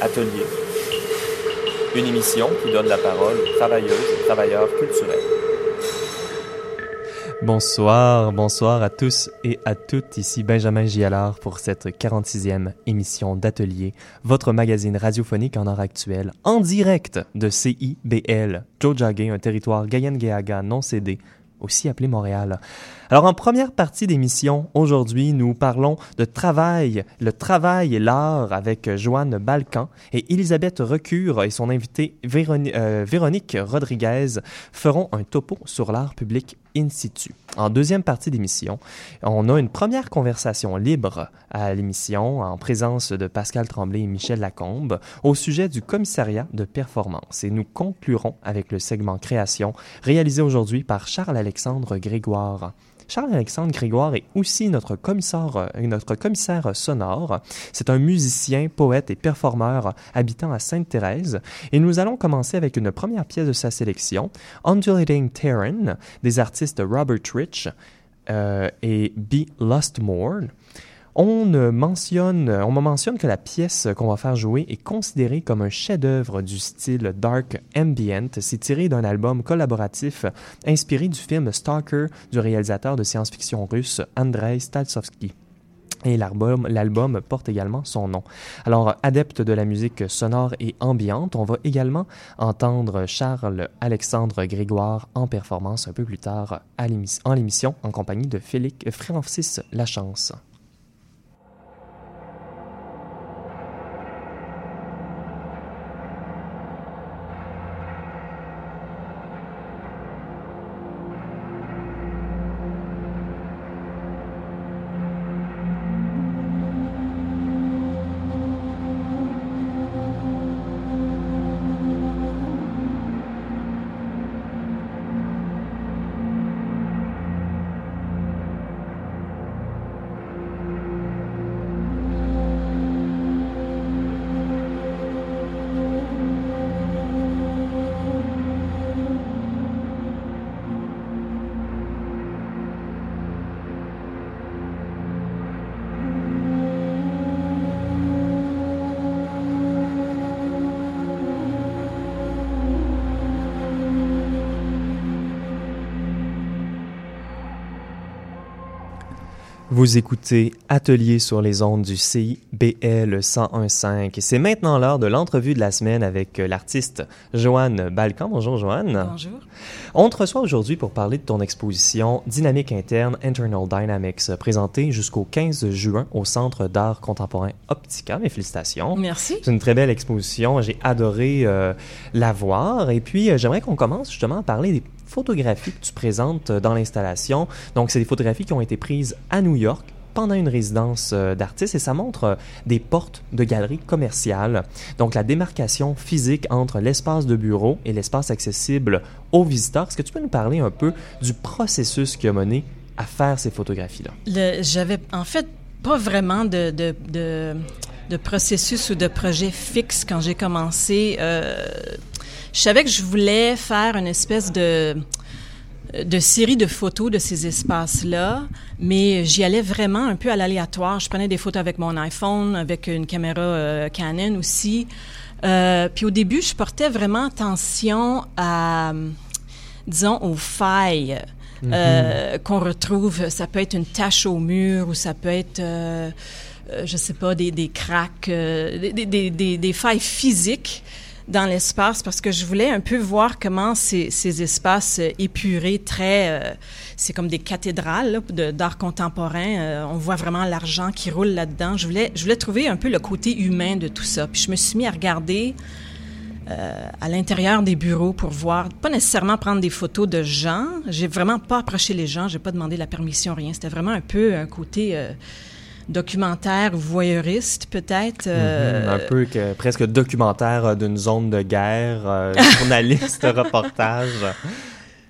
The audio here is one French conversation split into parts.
Atelier, une émission qui donne la parole aux travailleuses et travailleurs culturels. Bonsoir, bonsoir à tous et à toutes. Ici Benjamin Gialard pour cette 46e émission d'Atelier, votre magazine radiophonique en art actuel, en direct de CIBL, Jojage, un territoire Gayen-Geaga non cédé, aussi appelé Montréal. Alors en première partie d'émission, aujourd'hui, nous parlons de travail, le travail et l'art avec Joanne Balkan et Elisabeth Recure et son invitée euh, Véronique Rodriguez feront un topo sur l'art public in situ. En deuxième partie d'émission, on a une première conversation libre à l'émission en présence de Pascal Tremblay et Michel Lacombe au sujet du commissariat de performance et nous conclurons avec le segment création réalisé aujourd'hui par Charles-Alexandre Grégoire. Charles-Alexandre Grégoire est aussi notre commissaire, euh, notre commissaire sonore. C'est un musicien, poète et performeur habitant à Sainte-Thérèse. Et nous allons commencer avec une première pièce de sa sélection, Undulating Terran, des artistes Robert Rich euh, et B. Lustmore. On mentionne, on me mentionne que la pièce qu'on va faire jouer est considérée comme un chef-d'œuvre du style dark ambient. C'est tiré d'un album collaboratif inspiré du film Stalker du réalisateur de science-fiction russe Andrei Stalsovsky. Et l'album porte également son nom. Alors, adepte de la musique sonore et ambiante, on va également entendre Charles-Alexandre Grégoire en performance un peu plus tard en l'émission en compagnie de Félix Francis Lachance. Vous écoutez Atelier sur les ondes du CIBL 1015 et c'est maintenant l'heure de l'entrevue de la semaine avec euh, l'artiste Joanne Balkan. Bonjour Joanne. Bonjour. On te reçoit aujourd'hui pour parler de ton exposition Dynamique interne Internal Dynamics présentée jusqu'au 15 juin au Centre d'art contemporain Optica. Mes félicitations. Merci. C'est une très belle exposition. J'ai adoré euh, la voir et puis euh, j'aimerais qu'on commence justement à parler des photographies que tu présentes euh, dans l'installation. Donc, c'est des photographies qui ont été prises à New York pendant une résidence euh, d'artiste et ça montre euh, des portes de galeries commerciales. Donc la démarcation physique entre l'espace de bureau et l'espace accessible aux visiteurs. Est-ce que tu peux nous parler un peu du processus qui a mené à faire ces photographies-là? J'avais en fait pas vraiment de, processus ou de projet fixe quand j'ai commencé. Je savais que je voulais faire une espèce de de série de photos de ces espaces-là, mais j'y allais vraiment un peu à l'aléatoire. Je prenais des photos avec mon iPhone, avec une caméra euh, Canon aussi. Euh, puis au début, je portais vraiment attention à, disons, aux failles euh, mm-hmm. qu'on retrouve. Ça peut être une tache au mur ou ça peut être, je sais pas, des, des cracks, des, des, des, des failles physiques dans l'espace parce que je voulais un peu voir comment ces, ces espaces euh, épurés, très, euh, c'est comme des cathédrales d'art contemporain. Euh, on voit vraiment l'argent qui roule là-dedans. Je voulais, je voulais trouver un peu le côté humain de tout ça. Puis je me suis mis à regarder à l'intérieur des bureaux pour voir, pas nécessairement prendre des photos de gens. J'ai vraiment pas approché les gens. J'ai pas demandé la permission, rien. C'était vraiment un peu un côté documentaire voyeuriste peut-être. Euh, mhm, un peu que, presque documentaire euh, d'une zone de guerre, euh, journaliste, reportage.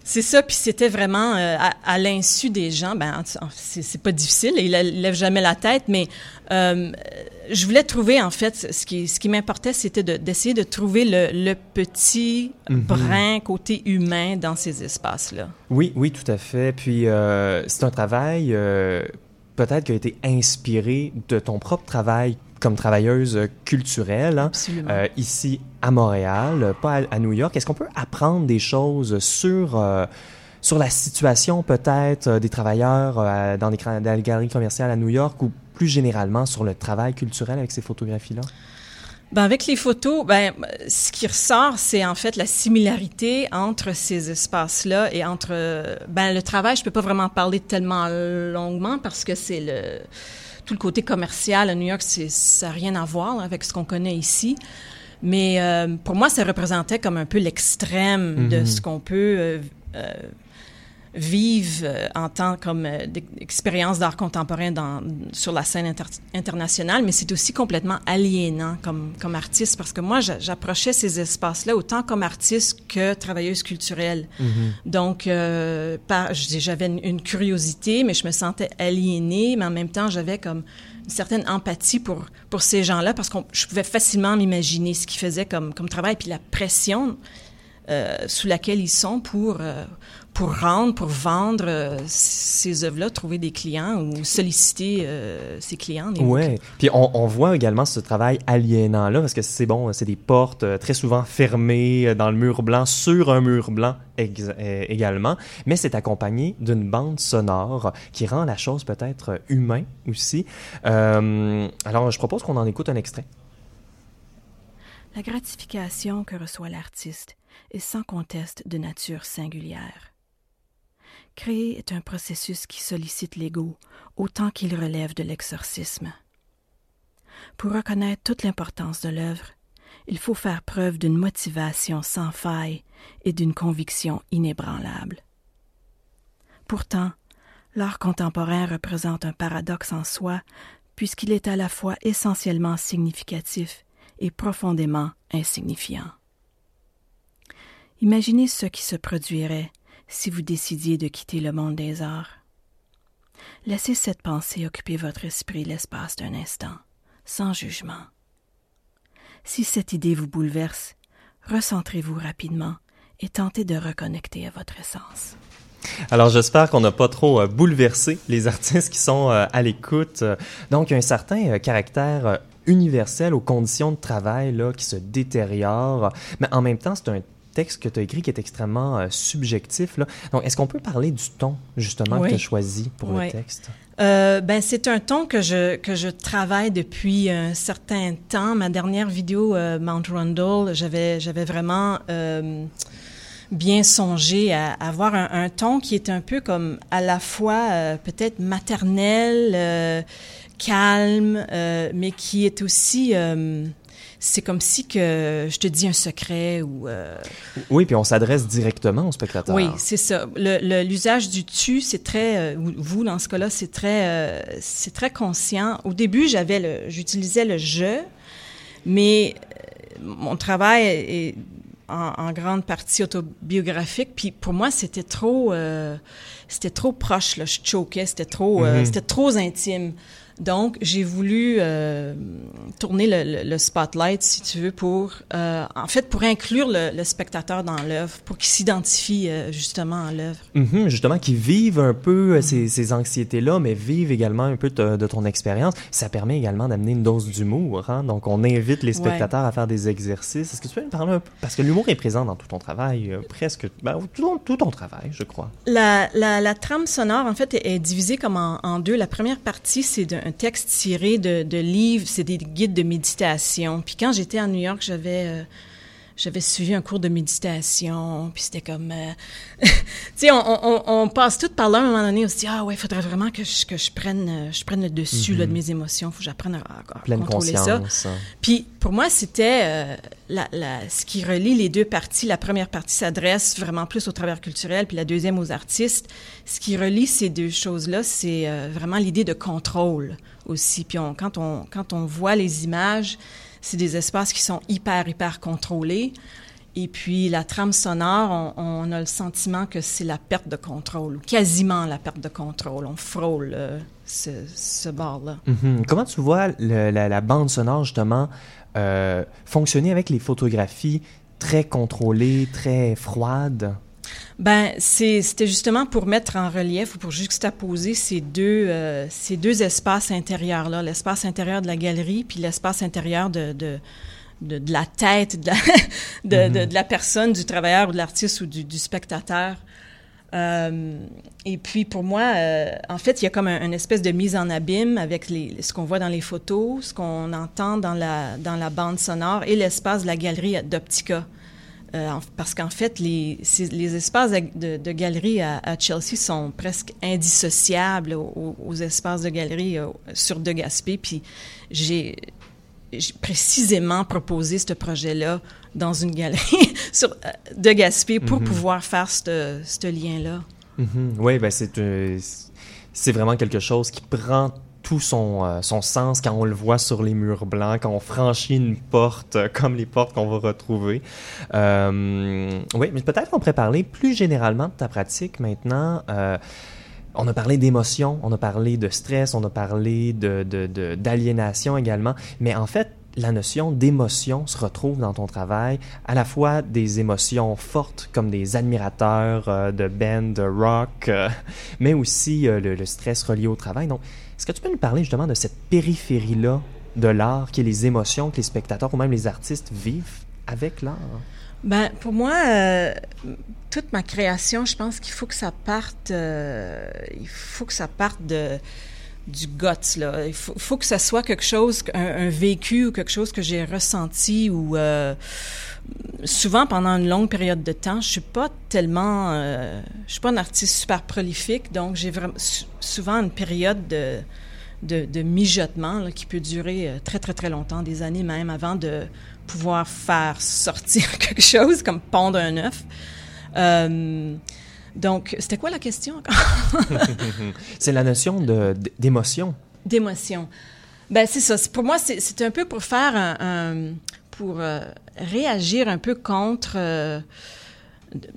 C'est ça, puis c'était vraiment à, l'insu des gens. Ben, c'est pas difficile, il lève jamais la tête, mais je voulais trouver en fait ce qui ce qui m'importait, c'était d'essayer de, trouver le, petit mhm. brin côté humain dans ces espaces-là. Oui, oui, tout à fait. Puis c'est un travail peut-être qui a été inspiré de ton propre travail comme travailleuse culturelle, hein, euh, ici à Montréal, pas à, New York. Est-ce qu'on peut apprendre des choses sur euh, sur la situation peut-être des travailleurs dans, des, dans les galeries commerciales à New York ou plus généralement sur le travail culturel avec ces photographies-là? Ben avec les photos, ben ce qui ressort, c'est en fait la similarité entre ces espaces-là et entre ben le travail. Je peux pas vraiment parler tellement longuement parce que c'est le tout le côté commercial à New York, c'est ça n'a rien à voir avec ce qu'on connaît ici. Mais euh, pour moi, ça représentait comme un peu l'extrême de mm-hmm. ce qu'on peut euh, euh, vivent euh, en tant comme euh, expérience d'art contemporain dans, sur la scène internationale, mais c'est aussi complètement aliénant comme, comme artiste parce que moi, j'approchais ces espaces-là autant comme artiste que travailleuse culturelle. Mm-hmm. Donc, euh, j'avais une, une, curiosité, mais je me sentais aliénée, mais en même temps, j'avais comme une certaine empathie pour, pour ces gens-là parce que je pouvais facilement m'imaginer ce qu'ils faisaient comme, comme travail, puis la pression euh, sous laquelle ils sont pour, euh, pour rendre, pour vendre euh, ces œuvres-là, trouver des clients ou solliciter euh, ces clients. Oui, puis on, on, voit également ce travail aliénant-là, parce que c'est bon, c'est des portes euh, très souvent fermées dans le mur blanc, sur un mur blanc également, mais c'est accompagné d'une bande sonore qui rend la chose peut-être humain aussi. alors, je propose qu'on en écoute un extrait. La gratification que reçoit l'artiste est sans conteste de nature singulière. Créer est un processus qui sollicite l'ego autant qu'il relève de l'exorcisme. Pour reconnaître toute l'importance de l'œuvre, il faut faire preuve d'une motivation sans faille et d'une conviction inébranlable. Pourtant, l'art contemporain représente un paradoxe en soi, puisqu'il est à la fois essentiellement significatif et profondément insignifiant. Imaginez ce qui se produirait si vous décidiez de quitter le monde des arts. Laissez cette pensée occuper votre esprit l'espace d'un instant, sans jugement. Si cette idée vous bouleverse, recentrez-vous rapidement et tentez de reconnecter à votre essence. Alors j'espère qu'on n'a pas trop euh, bouleversé les artistes qui sont euh, à l'écoute. Donc un certain euh, caractère universel aux conditions de travail là, qui se détériorent, mais en même temps c'est un texte que tu as écrit qui est extrêmement euh, subjectif. Là. Donc, est-ce qu'on peut parler du ton, justement, que tu as choisi pour le texte? Euh, ben, c'est un ton que je, que je travaille depuis un certain temps. Ma dernière vidéo, euh, Mount Rundle, j'avais, j'avais vraiment bien songé à, avoir un, un, ton qui est un peu comme à la fois peut-être maternel, calme, mais qui est aussi c'est comme si que je te dis un secret ou... Euh, oui, puis on s'adresse directement au spectateur. Oui, c'est ça. L'usage du tu, c'est très... Euh, vous, dans ce cas-là, c'est très, euh, c'est très conscient. Au début, j'avais le, j'utilisais le je, mais mon travail est en, grande partie autobiographique. Puis pour moi, c'était trop, c'était trop proche. Là. Je choquais, c'était trop, mm-hmm. c'était trop intime. Donc, j'ai voulu euh, tourner le, le, spotlight, si tu veux, pour, euh, en fait, pour inclure le, le spectateur dans l'œuvre, pour qu'il s'identifie euh, justement à l'œuvre. Mm-hmm, justement, qu'il vive un peu ces, ces anxiétés-là, mais vive également un peu de, ton expérience. Ça permet également d'amener une dose d'humour. Hein? Donc, on invite les spectateurs à faire des exercices. Est-ce que tu peux me parler un peu? Parce que l'humour est présent dans tout ton travail, presque, ben, tout, tout, ton travail, je crois. La, la, la, trame sonore, en fait, est, divisée comme en, en deux. La première partie, c'est d'un un texte tiré de, de livres, c'est des guides de méditation. Puis quand j'étais à New York, j'avais euh, j'avais suivi un cours de méditation, puis c'était comme, euh, tu sais, on, on, on, passe tout par là à un moment donné, on se dit ah ouais, il faudrait vraiment que je, que je prenne euh, je prenne le dessus là, de mhm. mes émotions, faut que j'apprenne à, à contrôler ça. Hein. Puis pour moi, c'était la, la, ce qui relie les deux parties. La première partie s'adresse vraiment plus au travers culturel, puis la deuxième aux artistes. Ce qui relie ces deux choses-là, c'est vraiment l'idée de contrôle aussi. Puis on, quand, on, quand on voit les images, c'est des espaces qui sont hyper, hyper contrôlés. Et puis la trame sonore, on, a le sentiment que c'est la perte de contrôle, ou quasiment la perte de contrôle. On frôle euh, ce, ce bord-là. Mm-hmm. Comment tu vois la, bande sonore, justement, euh, fonctionner avec les photographies très contrôlées, très froides? Ben, c'était justement pour mettre en relief ou pour juxtaposer ces deux, euh, ces deux espaces intérieurs-là, l'espace intérieur de la galerie puis l'espace intérieur de, de, de, de, la tête de la, de, de, de, la personne, du travailleur ou de l'artiste ou du, du spectateur. Euh, et puis pour moi, euh, en fait, il y a comme un, une espèce de mise en abîme avec les, ce qu'on voit dans les photos, ce qu'on entend dans la, dans la bande sonore et l'espace de la galerie d'Optica. Euh, parce qu'en fait, les, les espaces de, de galerie à, à, Chelsea sont presque indissociables aux, aux espaces de galerie euh, sur De Gaspé. Puis j'ai précisément proposé ce projet-là dans une galerie sur, euh, de Gaspé pour mm -hmm. pouvoir faire ce lien-là. Mm -hmm. Oui, ben c'est euh, c'est vraiment quelque chose qui prend tout son, euh, son sens quand on le voit sur les murs blancs, quand on franchit une porte euh, comme les portes qu'on va retrouver. Euh, oui, mais peut-être qu'on pourrait parler plus généralement de ta pratique maintenant. On a parlé d'émotion, on a parlé de stress, on a parlé de, d'aliénation de, également, mais en fait, la notion d'émotion se retrouve dans ton travail, à la fois des émotions fortes comme des admirateurs de band, de rock, mais aussi le, le, stress relié au travail. Donc, est-ce que tu peux nous parler justement de cette périphérie-là de l'art, qui est les émotions que les spectateurs ou même les artistes vivent avec l'art? Ben, pour moi, euh, toute ma création, je pense qu'il faut que ça parte, euh, il faut que ça parte de du guts là. Il faut, que ça soit quelque chose, un, un, vécu ou quelque chose que j'ai ressenti ou euh, souvent pendant une longue période de temps. Je suis pas tellement, euh, je suis pas un artiste super prolifique, donc j'ai vraiment souvent une période de de, de mijotement là, qui peut durer très très très longtemps, des années même, avant de pouvoir faire sortir quelque chose comme pondre un œuf. Euh, donc, c'était quoi la question encore? c'est la notion de, d'émotion. D'émotion. Ben, c'est ça. Pour moi, c'est un peu pour faire un. un pour euh, réagir un peu contre. Euh,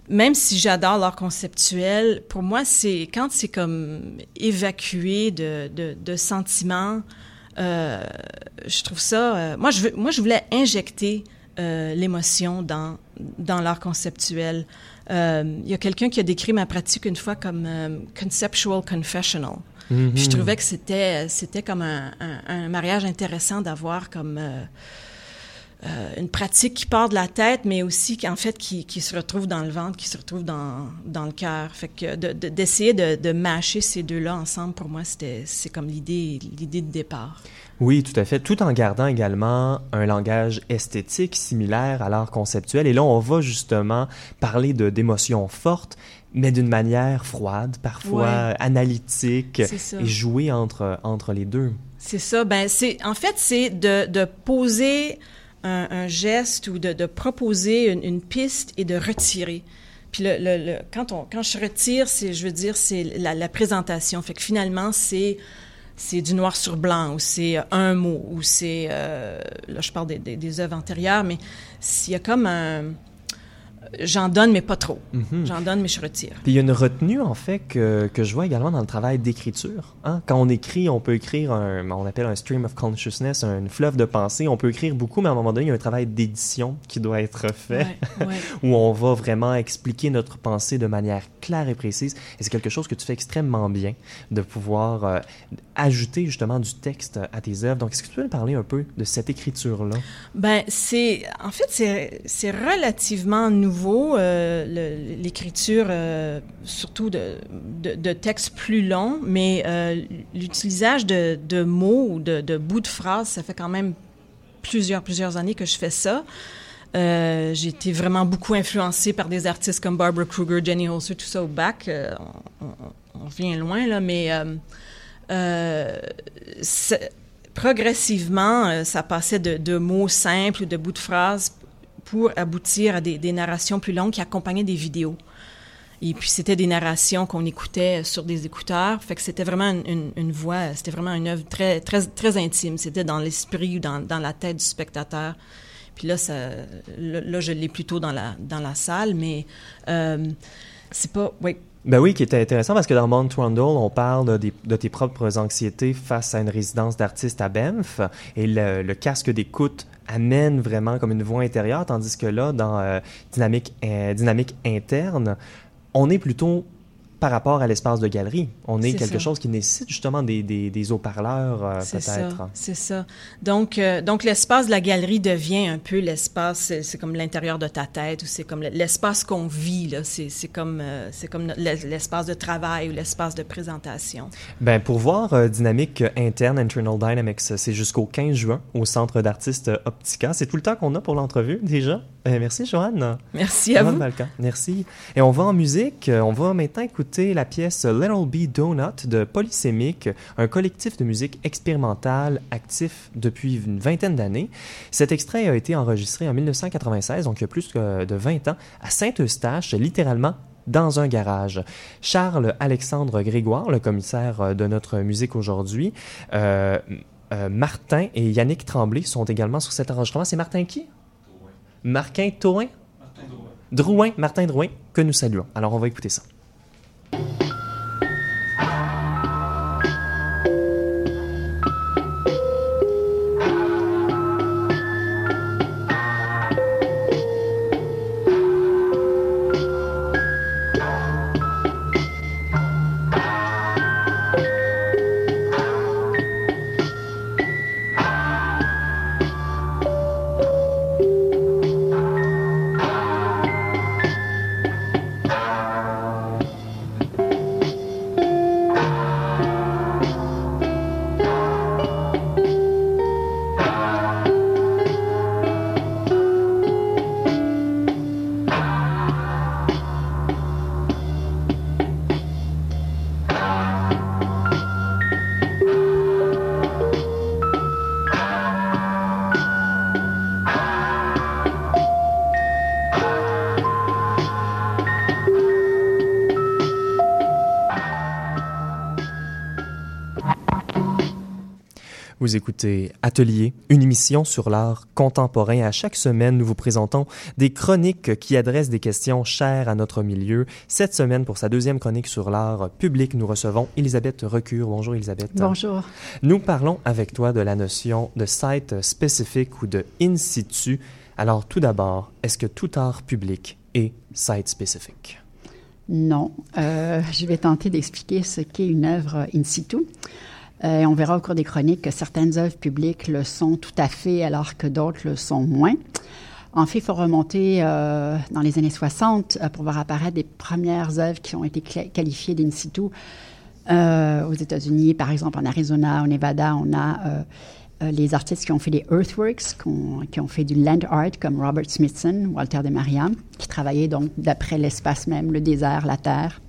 même si j'adore l'art conceptuel, pour moi, c'est quand c'est comme évacué de, de, de sentiments. Euh, je trouve ça. Moi, je veux, moi, je voulais injecter l'émotion dans dans l'art conceptuel. Euh, il y a quelqu'un qui a décrit ma pratique une fois comme euh, conceptual confessional. Mm -hmm. Puis je trouvais que c'était c'était comme un, un, un, mariage intéressant d'avoir comme euh, une pratique qui part de la tête, mais aussi qui en fait qui, qui, se retrouve dans le ventre, qui se retrouve dans, dans le cœur. Fait que d'essayer de, de, de, mâcher ces deux-là ensemble, pour moi, c'était c'est comme l'idée l'idée de départ. Oui, tout à fait, tout en gardant également un langage esthétique similaire à l'art conceptuel. Et là, on va justement parler de d'émotions fortes, mais d'une manière froide, parfois ouais. analytique, et jouer entre entre les deux. C'est ça. Ben, c'est en fait, c'est de, de poser un, un, geste ou de, de proposer une, une, piste et de retirer. Puis le, le, le, quand on quand je retire, c'est je veux dire c'est la, la présentation. Fait que finalement c'est c'est du noir sur blanc, ou c'est un mot, ou c'est, euh, là je parle des, des, des œuvres antérieures, mais s'il y a comme un, j'en donne, mais pas trop. Mm -hmm. J'en donne, mais je retire. Puis il y a une retenue, en fait, que, que je vois également dans le travail d'écriture. Hein? Quand on écrit, on peut écrire un, on appelle un stream of consciousness, un fleuve de pensée. On peut écrire beaucoup, mais à un moment donné, il y a un travail d'édition qui doit être fait, ouais, ouais. où on va vraiment expliquer notre pensée de manière claire et précise. Et c'est quelque chose que tu fais extrêmement bien, de pouvoir euh, ajouter justement du texte à tes œuvres. Donc, est-ce que tu peux nous parler un peu de cette écriture-là? Ben, c'est, en fait, c'est relativement nouveau, euh, l'écriture, euh, surtout de, textes plus longs, mais euh, l'utilisage de, mots ou de, bouts de phrases, ça fait quand même plusieurs, plusieurs années que je fais ça. Euh, j'ai été vraiment beaucoup influencée par des artistes comme Barbara Kruger, Jenny Holzer, tout ça au bac. Euh, on, on, vient loin, là, mais progressivement, ça passait de mots simples ou de bouts de phrases pour aboutir à des, des, narrations plus longues qui accompagnaient des vidéos. Et puis c'était des narrations qu'on écoutait sur des écouteurs, fait que c'était vraiment une, une, voix, c'était vraiment une œuvre très très très intime. C'était dans l'esprit ou dans, dans la tête du spectateur. Puis là, ça, là, je l'ai plutôt dans la dans la salle, mais euh, c'est pas, oui, Ben oui, qui était intéressant parce que dans Mount Rundle, on parle de, tes propres anxiétés face à une résidence d'artiste à Banff. Et le, le casque d'écoute amène vraiment comme une voix intérieure, tandis que là, dans euh, dynamique, euh, dynamique interne, on est plutôt par rapport à l'espace de galerie. On est, quelque chose qui nécessite justement des, des, des haut-parleurs, euh, peut-être. C'est ça. Donc, euh, donc l'espace de la galerie devient un peu l'espace, c'est comme l'intérieur de ta tête ou c'est comme l'espace qu'on vit. Là. C'est, comme, euh, c'est comme l'espace de travail ou l'espace de présentation. Ben, pour voir Dynamique interne, Internal Dynamics, c'est jusqu'au 15 juin au Centre d'artistes Optica. C'est tout le temps qu'on a pour l'entrevue, déjà? Merci, Joanne. Merci à vous. Merci. Et on va en musique. On va maintenant écouter la pièce Little B Donut de Polysémique, un collectif de musique expérimentale actif depuis une vingtaine d'années. Cet extrait a été enregistré en 1996, donc il y a plus de 20 ans, à Saint-Eustache, littéralement dans un garage. Charles Alexandre Grégoire, le commissaire de notre musique aujourd'hui, euh, euh, Martin et Yannick Tremblay sont également sur cet enregistrement. C'est Martin qui? Martin Tauin? Martin Drouin. Drouin, Martin Drouin, que nous saluons. Alors on va écouter ça. Vous écoutez Atelier, une émission sur l'art contemporain. À chaque semaine, nous vous présentons des chroniques qui adressent des questions chères à notre milieu. Cette semaine, pour sa deuxième chronique sur l'art public, nous recevons Elisabeth Recure. Bonjour Elisabeth. Bonjour. Nous parlons avec toi de la notion de site spécifique ou de in situ. Alors tout d'abord, est-ce que tout art public est site spécifique? Non. Euh, je vais tenter d'expliquer ce qu'est une œuvre in situ. Euh, on verra au cours des chroniques que certaines œuvres publiques le sont tout à fait, alors que d'autres le sont moins. En fait, il faut remonter euh, dans les années 60 euh, pour voir apparaître des premières œuvres qui ont été qualifiées d'in situ. aux États-Unis, par exemple, en Arizona, au Nevada, on a les artistes qui ont fait des earthworks, qui ont, fait du land art, comme Robert Smithson, Walter de Maria, qui travaillaient donc d'après l'espace même, le désert, la terre.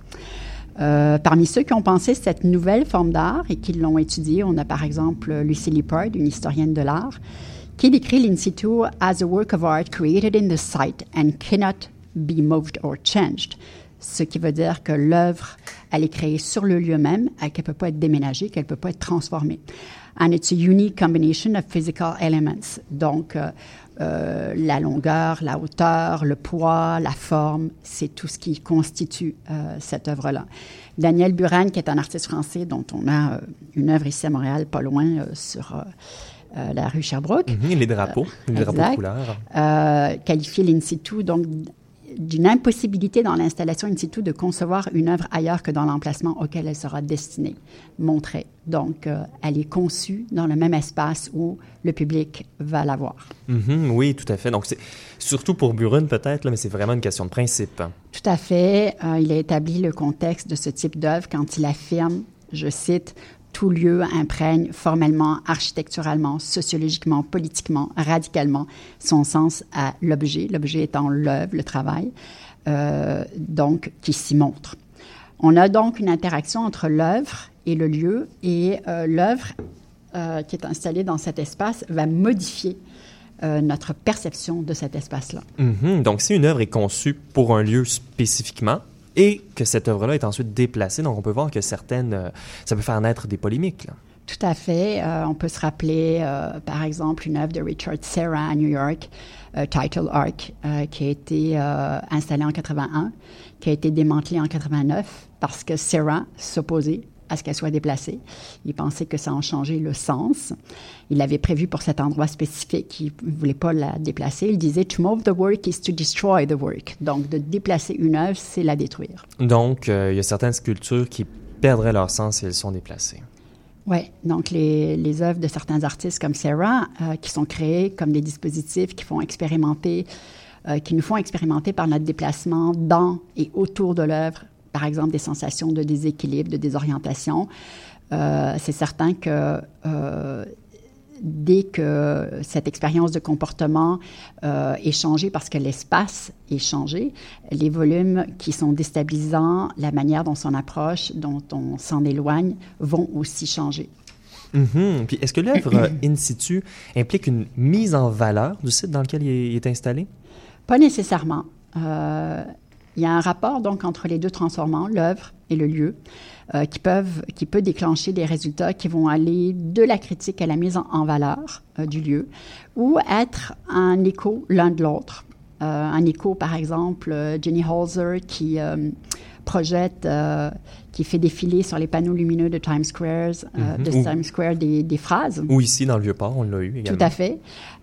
Euh, parmi ceux qui ont pensé cette nouvelle forme d'art et qui l'ont étudiée, on a par exemple Lucy Lippard, une historienne de l'art, qui décrit l'in situ as a work of art created in the site and cannot be moved or changed. Ce qui veut dire que l'œuvre, elle est créée sur le lieu même qu'elle ne peut pas être déménagée, qu'elle ne peut pas être transformée. And it's a unique combination of physical elements. Donc, euh, euh, la longueur, la hauteur, le poids, la forme, c'est tout ce qui constitue euh, cette œuvre-là. Daniel Buran, qui est un artiste français dont on a une œuvre ici à Montréal, pas loin, sur la rue Sherbrooke. Mhm, les drapeaux, les drapeaux de couleur. qualifié l'in situ, donc d'une impossibilité dans l'installation in situ de concevoir une œuvre ailleurs que dans l'emplacement auquel elle sera destinée, montrée. Donc, euh, elle est conçue dans le même espace où le public va la voir. Mm-hmm, oui, tout à fait. Donc, c'est surtout pour Buren peut-être, mais c'est vraiment une question de principe. Tout à fait. Euh, il a établi le contexte de ce type d'œuvre quand il affirme, je cite, tout lieu imprègne formellement, architecturalement, sociologiquement, politiquement, radicalement son sens à l'objet, l'objet étant l'œuvre, le travail, euh, donc qui s'y montre. On a donc une interaction entre l'œuvre et le lieu, et euh, l'œuvre euh, qui est installée dans cet espace va modifier notre perception de cet espace-là. Mm-hmm. Donc, si une œuvre est conçue pour un lieu spécifiquement, et que cette œuvre-là est ensuite déplacée. Donc, on peut voir que certaines, euh, ça peut faire naître des polémiques. Tout à fait. Euh, on peut se rappeler, euh, par exemple, une œuvre de Richard Serra à New York, Title Arc, qui a été installée en 81, qui a été démantelée en 89 parce que Serra s'opposait à ce qu'elle soit déplacée. Il pensait que ça en changeait le sens. Il avait prévu pour cet endroit spécifique, il ne voulait pas la déplacer. Il disait To move the work is to destroy the work. Donc, de déplacer une œuvre, c'est la détruire. Donc, il y a certaines sculptures qui perdraient leur sens si elles sont déplacées. Oui, donc les, les, œuvres de certains artistes comme Sarah, euh, qui sont créées comme des dispositifs qui font expérimenter, euh, qui nous font expérimenter par notre déplacement dans et autour de l'œuvre, par exemple des sensations de déséquilibre, de désorientation. Euh, c'est certain que dès que cette expérience de comportement euh, est changée parce que l'espace est changé, les volumes qui sont déstabilisants, la manière dont on approche, dont on s'en éloigne, vont aussi changer. Mm-hmm. Puis est-ce que l'œuvre in situ implique une mise en valeur du site dans lequel il est, installé? Pas nécessairement. Euh, il y a un rapport donc entre les deux transformants, l'œuvre et le lieu. Euh, qui, peuvent, qui peut déclencher des résultats qui vont aller de la critique à la mise en, valeur euh, du lieu ou être un écho l'un de l'autre. Euh, un écho, par exemple, Jenny Holzer qui projette, qui fait défiler sur les panneaux lumineux de Times Square, de mhm. Times Square des, des, phrases. Ou ici dans le Vieux-Port, on l'a eu également. Tout à fait.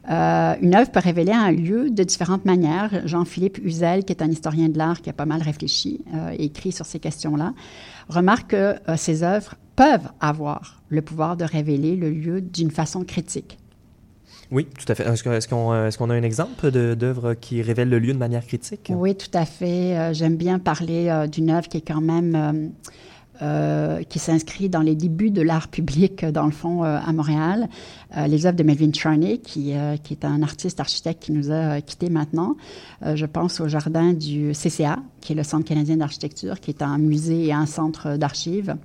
Une œuvre peut révéler un lieu de différentes manières. Jean-Philippe Huzel, qui est un historien de l'art qui a pas mal réfléchi et écrit sur ces questions-là, remarque que euh, ces œuvres peuvent avoir le pouvoir de révéler le lieu d'une façon critique. Oui, tout à fait. Est-ce qu'on euh, a un exemple d'œuvre qui révèle le lieu de manière critique? Oui, tout à fait. Euh, j'aime bien parler d'une œuvre qui est quand même euh, qui s'inscrit dans les débuts de l'art public, dans le fond, euh, à Montréal. Euh, les œuvres de Melvin Charney, qui, qui est un artiste architecte qui nous a quittés maintenant. je pense au jardin du CCA, qui est le Centre canadien d'architecture, qui est un musée et un centre d'archives.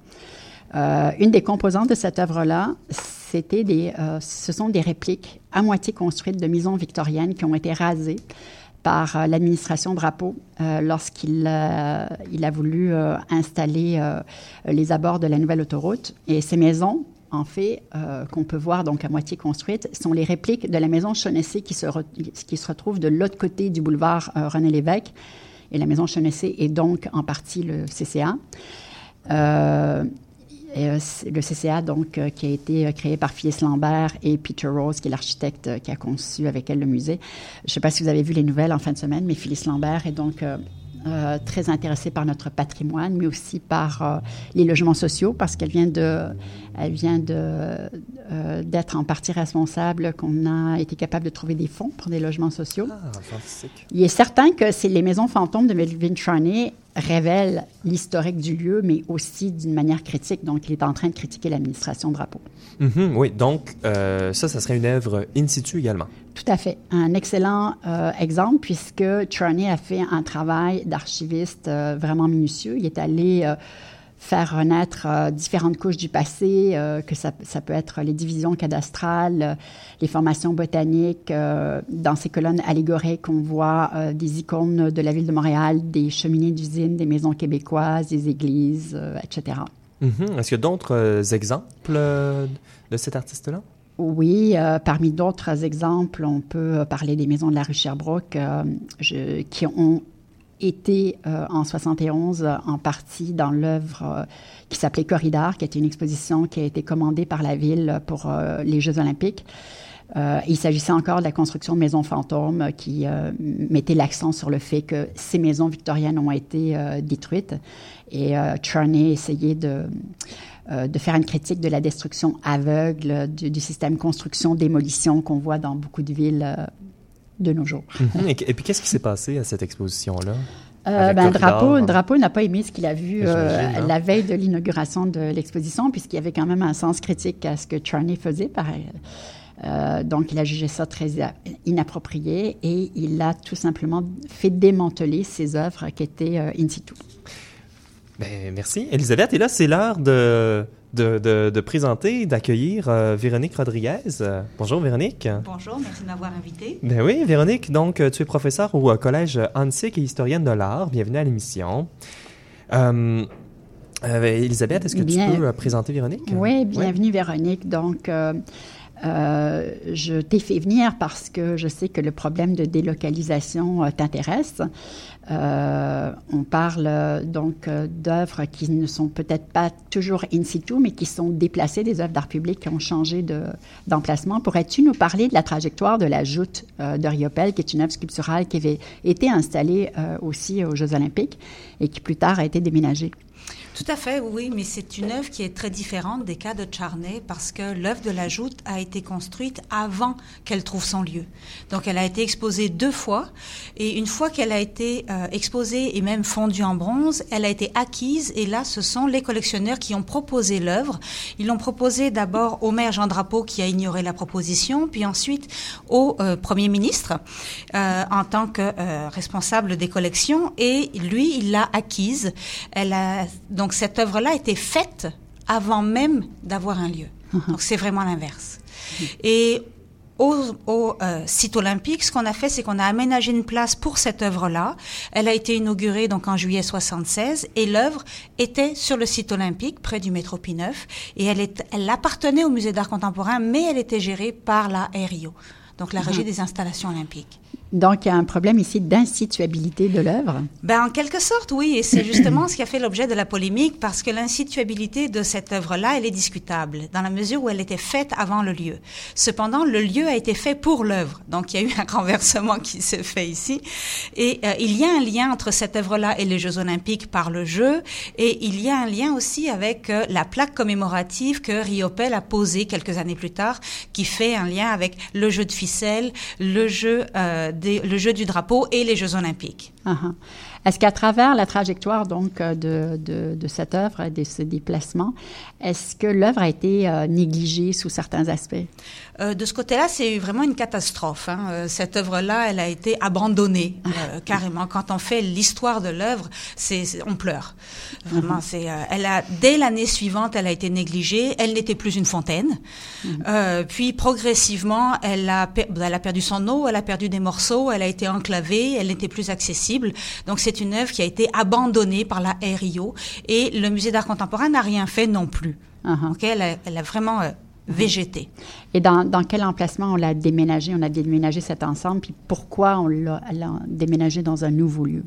une des composantes de cette œuvre-là, c'était des, ce sont des répliques à moitié construites de maisons victoriennes qui ont été rasées par euh, l'administration Drapeau euh, lorsqu'il euh, a voulu installer les abords de la nouvelle autoroute. Et ces maisons, en fait, qu'on peut voir donc à moitié construites, sont les répliques de la maison Chonessé qui se, qui se retrouve de l'autre côté du boulevard René Lévesque. Et la maison Chonessé est donc en partie le CCA. Euh, le CCA, donc, euh, qui a été euh, créé par Phyllis Lambert et Peter Rose, qui est l'architecte qui a conçu avec elle le musée. Je ne sais pas si vous avez vu les nouvelles en fin de semaine, mais Phyllis Lambert est donc très intéressée par notre patrimoine, mais aussi par les logements sociaux, parce qu'elle vient de, elle vient euh, d'être en partie responsable qu'on a été capable de trouver des fonds pour des logements sociaux. Ah, fantastique. Il est certain que c'est les maisons fantômes de Melvin Charney révèlent l'historique du lieu, mais aussi d'une manière critique. Donc, il est en train de critiquer l'administration Drapeau. Mm oui, donc ça, ça serait une œuvre in situ également. Tout à fait. Un excellent euh, exemple puisque Charney a fait un travail d'archiviste euh, vraiment minutieux. Il est allé euh, faire renaître différentes couches du passé, que ça, ça, peut être les divisions cadastrales, les formations botaniques. dans ces colonnes allégoriques, on voit des icônes de la ville de Montréal, des cheminées d'usines, des maisons québécoises, des églises, etc. Mm-hmm. Est-ce qu'il y a d'autres exemples de cet artiste-là? Oui, euh, parmi d'autres exemples, on peut euh, parler des maisons de la rue Sherbrooke euh, qui ont été en 71 en partie dans l'œuvre qui s'appelait Corridor, qui était une exposition qui a été commandée par la ville pour les Jeux olympiques. il s'agissait encore de la construction de maisons fantômes qui mettait l'accent sur le fait que ces maisons victoriennes ont été détruites. Et Charney essayait de euh, de faire une critique de la destruction aveugle du, système construction-démolition qu'on voit dans beaucoup de villes euh, de nos jours. Mhm. et, puis, qu'est-ce qui s'est passé à cette exposition-là? Euh, ben, drapeau, drapeau n'a pas aimé ce qu'il a vu hein. la veille de l'inauguration de l'exposition, puisqu'il y avait quand même un sens critique à ce que Charney faisait. Pareil. donc, il a jugé ça très inapproprié et il a tout simplement fait démanteler ses œuvres qui étaient in situ. Ben, merci. Elisabeth, et là, c'est l'heure de, de, de, présenter, d'accueillir euh, Véronique Rodriguez. bonjour, Véronique. Bonjour, merci de m'avoir invité. Ben oui, Véronique, donc, tu es professeure au euh, Collège Hansik et historienne de l'art. Bienvenue à l'émission. Euh, Euh, Elisabeth, est-ce que tu peux présenter Véronique? Oui, bienvenue Véronique. Donc, euh, je t'ai fait venir parce que je sais que le problème de délocalisation euh, t'intéresse. Euh, on parle donc d'œuvres qui ne sont peut-être pas toujours in situ, mais qui sont déplacées, des œuvres d'art public qui ont changé d'emplacement. Pourrais-tu nous parler de la trajectoire de la joute de Riopel, qui est une œuvre sculpturale qui avait été installée aussi aux Jeux olympiques et qui plus tard a été déménagée? Tout à fait, oui, mais c'est une œuvre qui est très différente des cas de Charney parce que l'œuvre de la joute a été construite avant qu'elle trouve son lieu. Donc elle a été exposée deux fois et une fois qu'elle a été euh, exposée et même fondue en bronze, elle a été acquise et là ce sont les collectionneurs qui ont proposé l'œuvre. Ils l'ont proposée d'abord au maire Jean Drapeau qui a ignoré la proposition, puis ensuite au euh, Premier ministre euh, en tant que responsable des collections et lui il l'a acquise. Elle a donc donc cette œuvre-là été faite avant même d'avoir un lieu. Uh-huh. Donc c'est vraiment l'inverse. Et au, euh, site olympique, ce qu'on a fait, c'est qu'on a aménagé une place pour cette œuvre-là. Elle a été inaugurée donc en juillet 76 et l'œuvre était sur le site olympique, près du métro P9, et elle, est, elle appartenait au musée d'art contemporain, mais elle était gérée par la RIO, donc la uh-huh. régie des installations olympiques. Donc, il y a un problème ici d'insituabilité de l'œuvre. Ben, en quelque sorte, oui. Et c'est justement ce qui a fait l'objet de la polémique parce que l'insituabilité de cette œuvre-là, elle est discutable dans la mesure où elle était faite avant le lieu. Cependant, le lieu a été fait pour l'œuvre. Donc, il y a eu un renversement qui s'est fait ici. Et euh, il y a un lien entre cette œuvre-là et les Jeux Olympiques par le jeu. Et il y a un lien aussi avec euh, la plaque commémorative que Riopel a posée quelques années plus tard, qui fait un lien avec le jeu de ficelle, le jeu euh, le jeu du drapeau et les Jeux olympiques. Uh-huh. Est-ce qu'à travers la trajectoire donc euh, de, de, de cette œuvre, de ce déplacement, est-ce que l'œuvre a été euh, négligée sous certains aspects? Euh, De ce côté-là, c'est vraiment une catastrophe. Hein. Euh, cette œuvre-là, elle a été abandonnée ah. carrément. Quand on fait l'histoire de l'œuvre, c'est on pleure. Vraiment, uh-huh. c'est. elle a dès l'année suivante, elle a été négligée. Elle n'était plus une fontaine. Uh-huh. puis progressivement, elle a, elle a perdu son eau, elle a perdu des morceaux, elle a été enclavée, elle n'était plus accessible. Donc c'est une œuvre qui a été abandonnée par la RIO et le musée d'art contemporain n'a rien fait non plus. Uh-huh. elle, a, vraiment Et dans, quel emplacement on l'a déménagé? On a déménagé cet ensemble, puis pourquoi on l'a déménagé dans un nouveau lieu?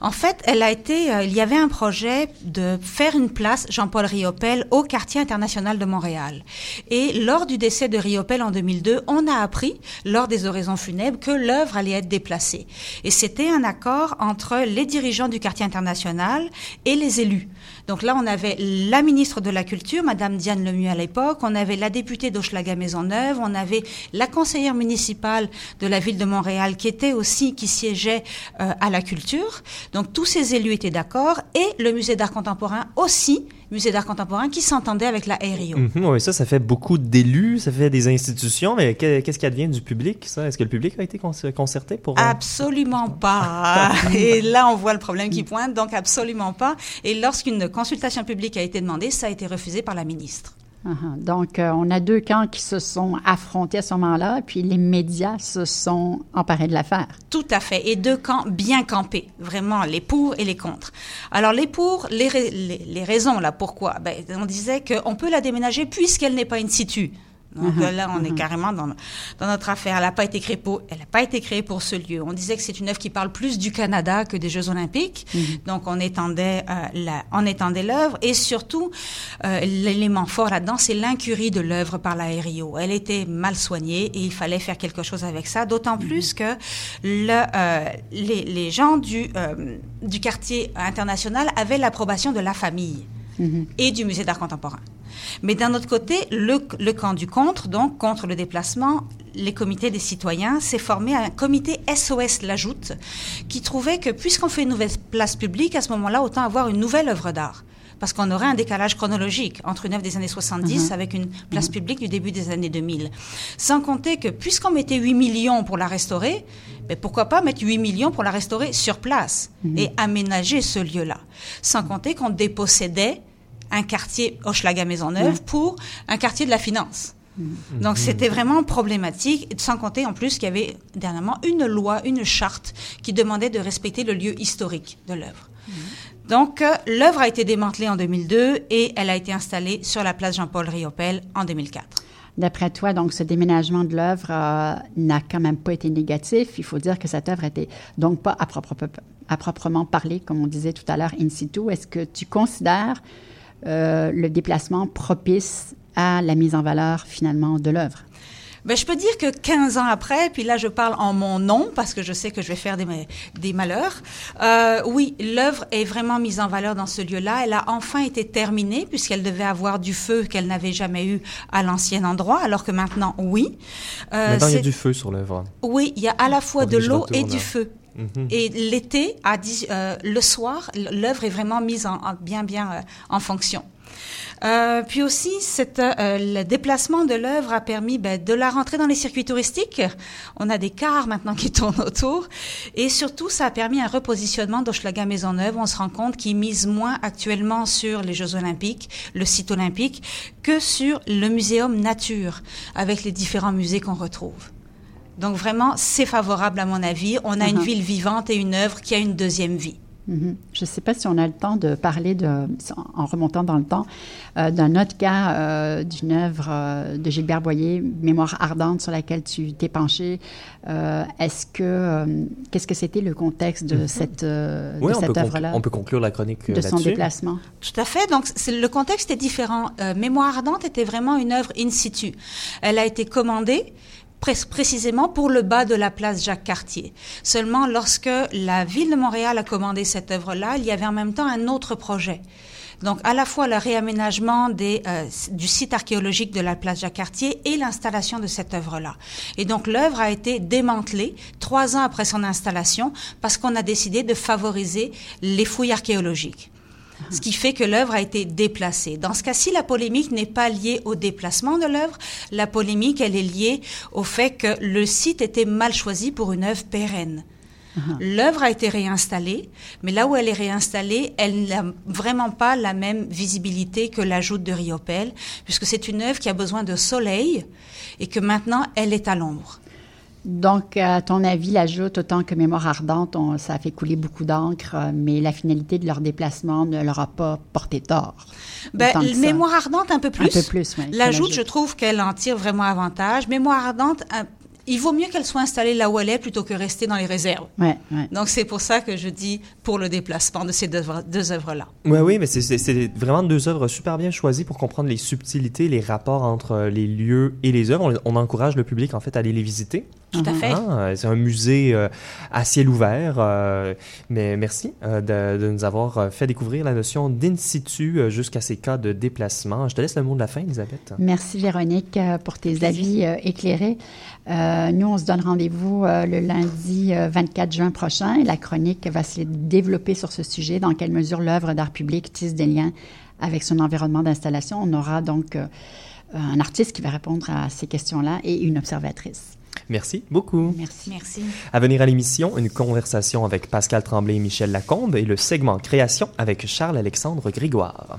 En fait, elle a été, euh, il y avait un projet de faire une place Jean-Paul Riopel au quartier international de Montréal. Et lors du décès de Riopel en 2002, on a appris, lors des oraisons funèbres, que l'œuvre allait être déplacée. Et c'était un accord entre les dirigeants du quartier international et les élus. Donc là, on avait la ministre de la Culture, Madame Diane Lemieux à l'époque, on avait la députée d'Hochelaga Maisonneuve, on avait la conseillère municipale de la ville de Montréal qui était aussi, qui siégeait euh, à la culture. Donc tous ces élus étaient d'accord. Et le musée d'art contemporain aussi, musée d'art contemporain qui s'entendait avec la RIO. Mhm, oui, ça, ça fait beaucoup d'élus, ça fait des institutions, mais qu'est-ce qui advient du public, ça? Est-ce que le public a été concerté pour... Euh, absolument pas. et là, on voit le problème qui pointe, donc absolument pas. Et lorsqu'une consultation publique a été demandée, ça a été refusé par la ministre. Uh-huh. Donc, euh, on a deux camps qui se sont affrontés à ce moment-là, puis les médias se sont emparés de l'affaire. Tout à fait. Et deux camps bien campés, vraiment, les pour et les contre. Alors, les pour, les, raisons, là, pourquoi? Ben, On disait qu'on peut la déménager puisqu'elle n'est pas in situ. Donc uh-huh. là, on est uh-huh. carrément dans, dans, notre affaire. Elle n'a pas été créée pour, elle n'a pas été créée pour ce lieu. On disait que c'est une œuvre qui parle plus du Canada que des Jeux Olympiques. Uh-huh. Donc on étendait, euh, la, on étendait l'œuvre et surtout euh, l'élément fort là-dedans, c'est l'incurie de l'œuvre par la RIO. Elle était mal soignée et il fallait faire quelque chose avec ça. D'autant plus que le, euh, les, les, gens du du quartier international avaient l'approbation de la famille et du musée d'art contemporain. Mais d'un autre côté, le, le, camp du contre, donc contre le déplacement, les comités des citoyens, s'est formé un comité SOS L'Ajoute qui trouvait que puisqu'on fait une nouvelle place publique, à ce moment-là, autant avoir une nouvelle œuvre d'art parce qu'on aurait un décalage chronologique entre une œuvre des années 70 mhm. avec une place mhm. publique du début des années 2000. Sans compter que puisqu'on mettait 8 millions pour la restaurer, mais pourquoi pas mettre 8 millions pour la restaurer sur place et aménager ce lieu-là. Sans compter qu'on dépossédait un quartier Hochelaga Maisonneuve pour un quartier de la finance. Mm. Donc c'était vraiment problématique, sans compter en plus qu'il y avait dernièrement une loi, une charte qui demandait de respecter le lieu historique de l'œuvre. Mm. Donc, euh, l'œuvre a été démantelée en 2002 et elle a été installée sur la place Jean-Paul Riopel en 2004. D'après toi, donc, ce déménagement de l'œuvre euh, n'a quand même pas été négatif. Il faut dire que cette œuvre était donc pas à, à proprement parler, comme on disait tout à l'heure, in situ. Est-ce que tu considères euh, le déplacement propice à la mise en valeur finalement de l'œuvre? Ben, je peux dire que 15 ans après, puis là je parle en mon nom parce que je sais que je vais faire des, des malheurs, euh, oui, l'œuvre est vraiment mise en valeur dans ce lieu-là. Elle a enfin été terminée puisqu'elle devait avoir du feu qu'elle n'avait jamais eu à l'ancien endroit, alors que maintenant, oui. Euh, maintenant, il y a du feu sur l'œuvre. Oui, il y a à la fois de l'eau et du feu. Mhm. Et l'été, euh, le soir, l'œuvre est vraiment mise en, bien, bien euh, en fonction. Euh, puis aussi, le déplacement de l'œuvre a permis ben, de la rentrer dans les circuits touristiques. On a des cars maintenant qui tournent autour. Et surtout, ça a permis un repositionnement d'Hochelaga Maisonneuve. On se rend compte qu'il mise moins actuellement sur les Jeux olympiques, le site olympique, que sur le muséum nature, avec les différents musées qu'on retrouve. Donc vraiment, c'est favorable à mon avis. On a une uh-huh. ville vivante et une œuvre qui a une deuxième vie. Mhm. Je ne sais pas si on a le temps de parler, de, en remontant dans le temps, euh, d'un autre cas euh, d'une œuvre euh, de Gilbert Boyer, Mémoire ardente, sur laquelle tu t'es penché. Est-ce que qu'est-ce que c'était le contexte de mhm. cette, cette œuvre-là On peut conclure la chronique de son déplacement? Tout à fait. Donc le contexte est différent. Mémoire ardente était vraiment une œuvre in situ. Elle a été commandée précisément pour le bas de la place Jacques Cartier. Seulement, lorsque la ville de Montréal a commandé cette œuvre-là, il y avait en même temps un autre projet. Donc, à la fois le réaménagement des, euh, du site archéologique de la place Jacques Cartier et l'installation de cette œuvre-là. Et donc, l'œuvre a été démantelée trois ans après son installation parce qu'on a décidé de favoriser les fouilles archéologiques ce qui fait que l'œuvre a été déplacée. Dans ce cas-ci, la polémique n'est pas liée au déplacement de l'œuvre. La polémique, elle est liée au fait que le site était mal choisi pour une œuvre pérenne. Uh-huh. L'œuvre a été réinstallée, mais là où elle est réinstallée, elle n'a vraiment pas la même visibilité que l'ajout de Riopel, puisque c'est une œuvre qui a besoin de soleil et que maintenant elle est à l'ombre. Donc, à ton avis, l'ajoute autant que Mémoire ardente, ça a fait couler beaucoup d'encre, mais la finalité de leur déplacement ne leur a pas porté tort. Ben, Mémoire ardente, un peu plus. Un peu plus, oui. L'ajoute, je trouve qu'elle en tire vraiment avantage. Mémoire ardente, il vaut mieux qu'elle soit installée là où elle est plutôt que rester dans les réserves. Ouais, ouais. Donc c'est pour ça que je dis pour le déplacement de ces deux, deux œuvres-là. Oui, oui, mais c'est vraiment deux œuvres super bien choisies pour comprendre les subtilités, les rapports entre les lieux et les œuvres. On, encourage le public en fait à aller les visiter. Tout à fait. Ah, c'est un musée euh, à ciel ouvert. Euh, mais merci euh, de, de, nous avoir fait découvrir la notion d'in situ jusqu'à ces cas de déplacement. Je te laisse le mot de la fin, Elisabeth. Merci Véronique pour tes avis éclairés. Euh, nous, on se donne rendez-vous euh, le lundi 24 euh, juin prochain et la chronique va se développer sur ce sujet, dans quelle mesure l'œuvre d'art public tisse des liens avec son environnement d'installation. On aura donc un artiste qui va répondre à ces questions-là et une observatrice. Merci beaucoup. Merci. Merci. À venir à l'émission, une conversation avec Pascal Tremblay et Michel Lacombe et le segment Création avec Charles-Alexandre Grégoire.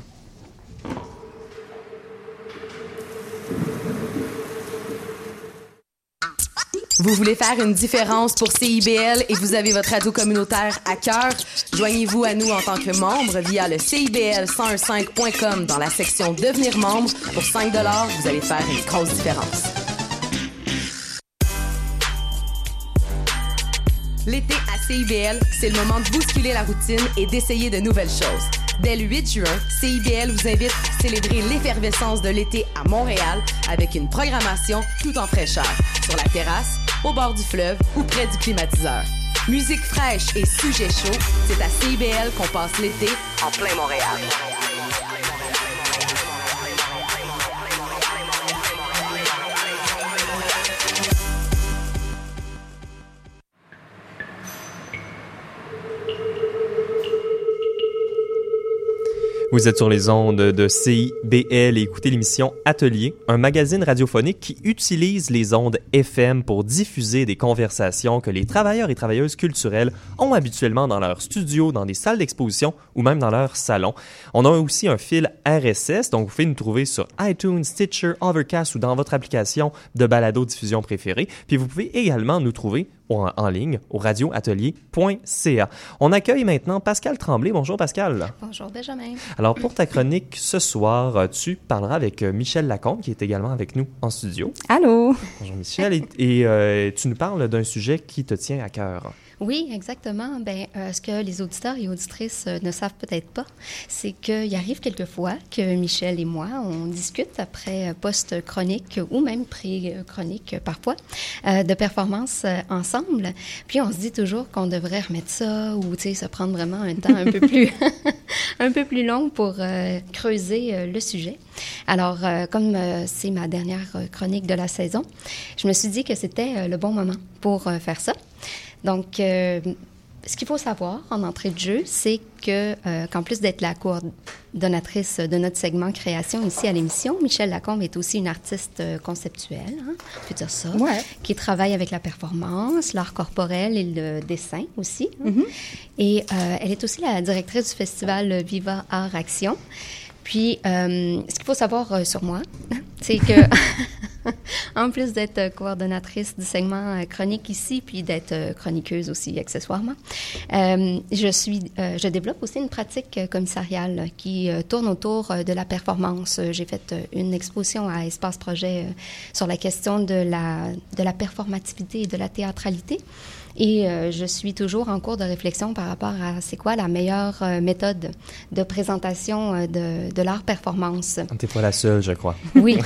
Vous voulez faire une différence pour CIBL et vous avez votre radio communautaire à cœur? Joignez-vous à nous en tant que membre via le CIBL1015.com dans la section Devenir membre. Pour 5 vous allez faire une grosse différence. L'été à CIBL, c'est le moment de bousculer la routine et d'essayer de nouvelles choses. Dès le 8 juin, CIBL vous invite à célébrer l'effervescence de l'été à Montréal avec une programmation tout en fraîcheur. Sur la terrasse, au bord du fleuve ou près du climatiseur. Musique fraîche et sujet chaud, c'est à CIBL qu'on passe l'été en plein Montréal. Vous êtes sur les ondes de CIBL et écoutez l'émission Atelier, un magazine radiophonique qui utilise les ondes FM pour diffuser des conversations que les travailleurs et travailleuses culturelles ont habituellement dans leurs studios, dans des salles d'exposition ou même dans leurs salons. On a aussi un fil RSS, donc vous pouvez nous trouver sur iTunes, Stitcher, Overcast ou dans votre application de balado-diffusion préférée. Puis vous pouvez également nous trouver en, ligne au radioatelier.ca. On accueille maintenant Pascal Tremblay. Bonjour Pascal. Bonjour Benjamin. Alors pour ta chronique ce soir, tu parleras avec Michel Lacombe qui est également avec nous en studio. Allô? Bonjour Michel et, et tu nous parles d'un sujet qui te tient à cœur. Oui, exactement. Ben, euh, ce que les auditeurs et auditrices euh, ne savent peut-être pas, c'est qu'il arrive quelquefois que Michel et moi, on discute après euh, post-chronique ou même pré-chronique parfois de performances ensemble. Puis on se dit toujours qu'on devrait remettre ça ou tu sais se prendre vraiment un temps un peu plus un peu plus long pour creuser le sujet. Alors comme c'est ma dernière chronique de la saison, je me suis dit que c'était le bon moment pour faire ça. Donc, euh, ce qu'il faut savoir en entrée de jeu, c'est que euh, qu'en plus d'être la coordonnatrice de notre segment création ici à l'émission, Michelle Lacombe est aussi une artiste euh, conceptuelle, hein, on peut dire ça, qui travaille avec la performance, l'art corporel et le dessin aussi. Hein. Mm-hmm. Et elle est aussi la directrice du festival Viva Art Action. Puis, ce qu'il faut savoir sur moi, c'est que en plus d'être coordonnatrice du segment euh, chronique ici, puis d'être euh, chroniqueuse aussi accessoirement, euh, je suis, je développe aussi une pratique commissariale qui tourne autour de la performance. J'ai fait une exposition à Espace Projet sur la question de la, de la performativité et de la théâtralité. Et euh, je suis toujours en cours de réflexion par rapport à c'est quoi la meilleure euh, méthode de présentation euh, de, de l'art performance. Tu n'es pas la seule, je crois. Oui.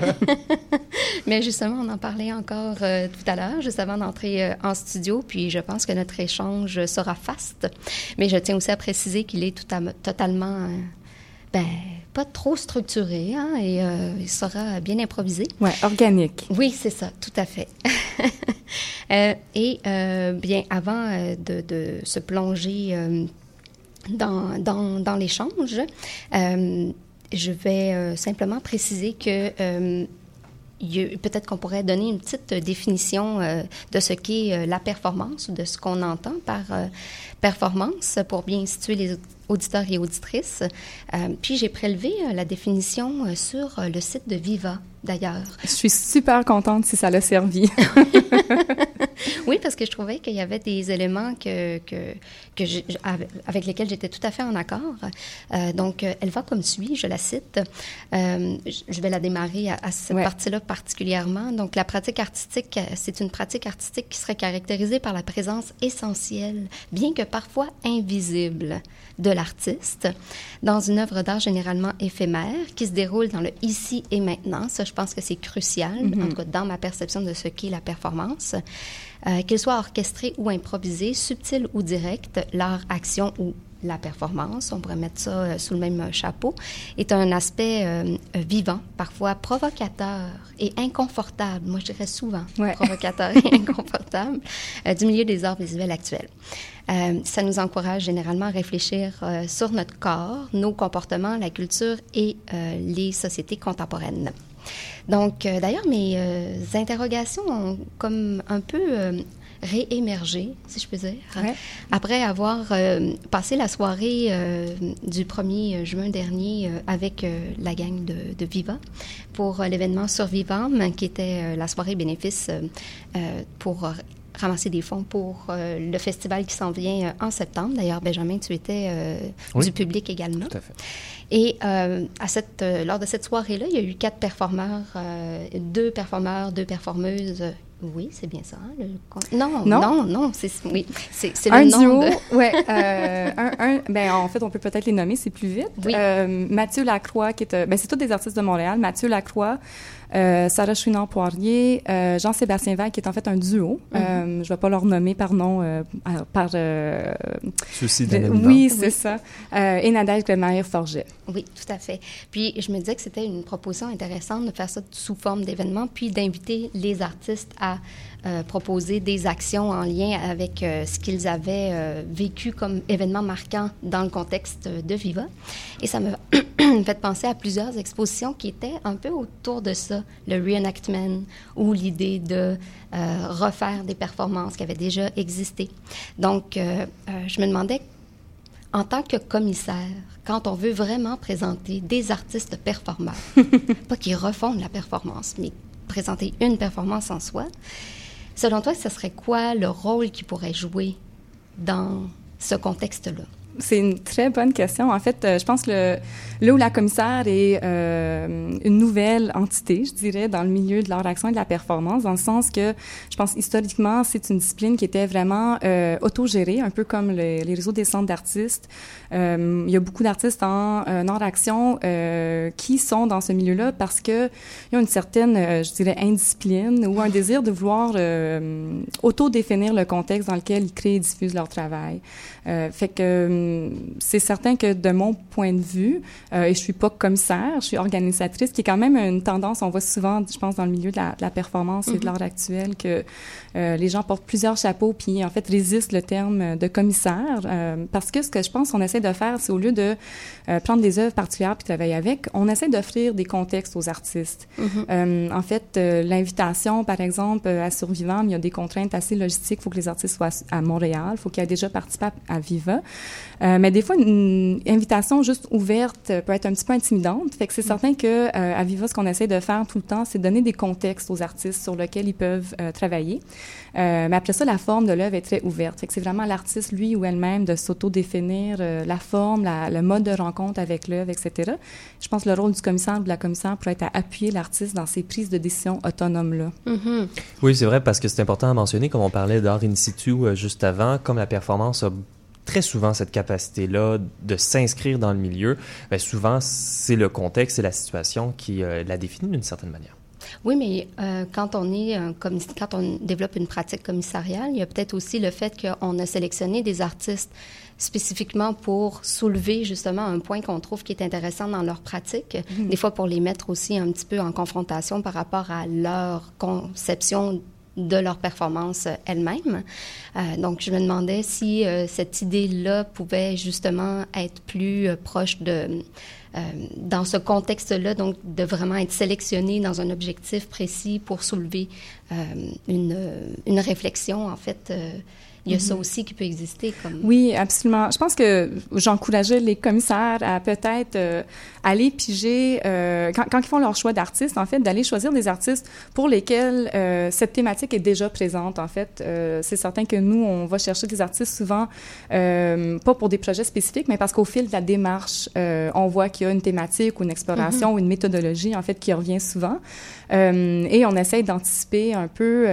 Mais justement, on en parlait encore tout à l'heure, juste avant d'entrer en studio, puis je pense que notre échange sera faste. Mais je tiens aussi à préciser qu'il est tout à, totalement... ben, pas trop structuré hein, et il sera bien improvisé. Oui, organique. Oui, c'est ça, tout à fait. Euh, et euh, bien, avant euh, de, de, se plonger dans, dans, dans l'échange, je vais simplement préciser que peut-être qu'on pourrait donner une petite définition de ce qu'est la performance ou de ce qu'on entend par performance pour bien situer les auditeurs et auditrices. puis j'ai prélevé la définition sur le site de Viva d'ailleurs. Je suis super contente si ça l'a servi. oui, parce que je trouvais qu'il y avait des éléments que, que, que avec lesquels j'étais tout à fait en accord. Euh, donc, euh, elle va comme suit, je la cite. Euh, je vais la démarrer à, cette partie-là particulièrement. Donc, la pratique artistique, c'est une pratique artistique qui serait caractérisée par la présence essentielle, bien que parfois invisible, de l'artiste dans une œuvre d'art généralement éphémère qui se déroule dans le ici et maintenant. Ça, je pense que c'est crucial, mm-hmm. en tout cas dans ma perception de ce qu'est la performance. Euh, qu'il soit orchestré ou improvisé, subtil ou direct, l'art, action ou la performance, on pourrait mettre ça euh, sous le même chapeau, est un aspect euh, vivant, parfois provocateur et inconfortable. Moi, je dirais souvent provocateur et inconfortable du milieu des arts visuels actuels. ça nous encourage généralement à réfléchir sur notre corps, nos comportements, la culture et les sociétés contemporaines. Donc, euh, d'ailleurs, mes euh, interrogations ont comme un peu euh, réémergé, si je peux dire, après avoir passé la soirée du 1er juin dernier avec la gang de, Viva pour l'événement Survivant, qui était la soirée bénéfice pour ramasser des fonds pour le festival qui s'en vient en septembre. D'ailleurs, Benjamin, tu étais du public également. Tout à fait. Et euh, à cette, euh, lors de cette soirée-là, il y a eu quatre performeurs, euh, deux performeurs, deux performeuses. Oui, c'est bien ça. Hein, non, non, non, c'est oui, c'est le un nom. Duo, ouais, un, un, ben en fait, on peut peut-être les nommer, c'est plus vite. Oui. Mathieu Lacroix, qui est, ben c'est tous des artistes de Montréal. Mathieu Lacroix, euh, Sarah Chouinard-Poirier, euh, Jean-Sébastien Vague, qui est en fait un duo. Mm-hmm. euh, je ne vais pas leur nommer par nom, euh, par... Euh, Souci Oui, c'est ça. et Nadège de Forget. Oui, tout à fait. Puis, je me disais que c'était une proposition intéressante de faire ça sous forme d'événement, puis d'inviter les artistes à euh, proposer des actions en lien avec euh, ce qu'ils avaient euh, vécu comme événement marquant dans le contexte de Viva. Et ça me fait penser à plusieurs expositions qui étaient un peu autour de ça, le reenactment ou l'idée de refaire des performances qui avaient déjà existé. Donc, je me demandais en tant que commissaire, quand on veut vraiment présenter des artistes performants, pas qui refondent la performance, mais présenter une performance en soi, Selon toi, ce serait quoi le rôle qu'il pourrait jouer dans ce contexte-là? C'est une très bonne question. En fait, euh, je pense que le, là où la commissaire est euh, une nouvelle entité, je dirais, dans le milieu de l'art d'action et de la performance, dans le sens que je pense historiquement, c'est une discipline qui était vraiment euh, autogérée, un peu comme les, réseaux des centres d'artistes. Euh, il y a beaucoup d'artistes en euh, art d'action qui sont dans ce milieu-là parce y a une certaine, je dirais, indiscipline ou un désir de vouloir auto-définir le contexte dans lequel ils créent et diffusent leur travail. fait que c'est certain que de mon point de vue, et je suis pas commissaire, je suis organisatrice, qui est quand même une tendance, on voit souvent, je pense, dans le milieu de la, de la performance et de mm-hmm. l'art actuel, que les gens portent plusieurs chapeaux, puis en fait résistent le terme de commissaire, parce que ce que je pense qu'on essaie de faire, c'est au lieu de euh, prendre des œuvres particulières puis travailler avec, on essaie d'offrir des contextes aux artistes. Euh, en fait, euh, l'invitation, par exemple, à Survivant, il y a des contraintes assez logistiques. Il faut que les artistes soient à Montréal, il faut qu'ils aient déjà participé à, Viva. Mais des fois, une invitation juste ouverte peut être un petit peu intimidante. Fait que c'est mm. certain que à Viva, ce qu'on essaie de faire tout le temps, c'est donner des contextes aux artistes sur lesquels ils peuvent travailler. mais après ça, la forme de l'œuvre est très ouverte. Fait que c'est vraiment l'artiste, lui ou elle-même, de s'auto-définir la forme, le mode de rencontre avec l'œuvre, etc. Je pense que le rôle du commissaire ou de la commissaire pourrait être à appuyer l'artiste dans ses prises de décision autonomes-là. Mm-hmm. Oui, c'est vrai, parce que c'est important à mentionner, comme on parlait d'art in situ euh, juste avant, comme la performance a très souvent cette capacité-là de s'inscrire dans le milieu, bien souvent c'est le contexte et la situation qui euh, la définit d'une certaine manière. Oui, mais euh, quand on est quand on développe une pratique commissariale, il y a peut-être aussi le fait qu'on a sélectionné des artistes spécifiquement pour soulever justement un point qu'on trouve qui est intéressant dans leur pratique, mhm. des fois pour les mettre aussi un petit peu en confrontation par rapport à leur conception de leur performance elle-même. Euh, donc, je me demandais si euh, cette idée-là pouvait justement être plus euh, proche de, dans ce contexte-là, donc de vraiment être sélectionné dans un objectif précis pour soulever une, une réflexion, en fait, il y a ça mhm. aussi qui peut exister. Comme... Oui, absolument. Je pense que j'encourageais les commissaires à peut-être euh, aller piger, euh, quand, quand, ils font leur choix d'artistes, en fait, d'aller choisir des artistes pour lesquels euh, cette thématique est déjà présente, en fait. c'est certain que nous, on va chercher des artistes souvent, pas pour des projets spécifiques, mais parce qu'au fil de la démarche, on voit qu'il y a une thématique ou une exploration mhm. ou une méthodologie, en fait, qui revient souvent. et on essaie d'anticiper un peu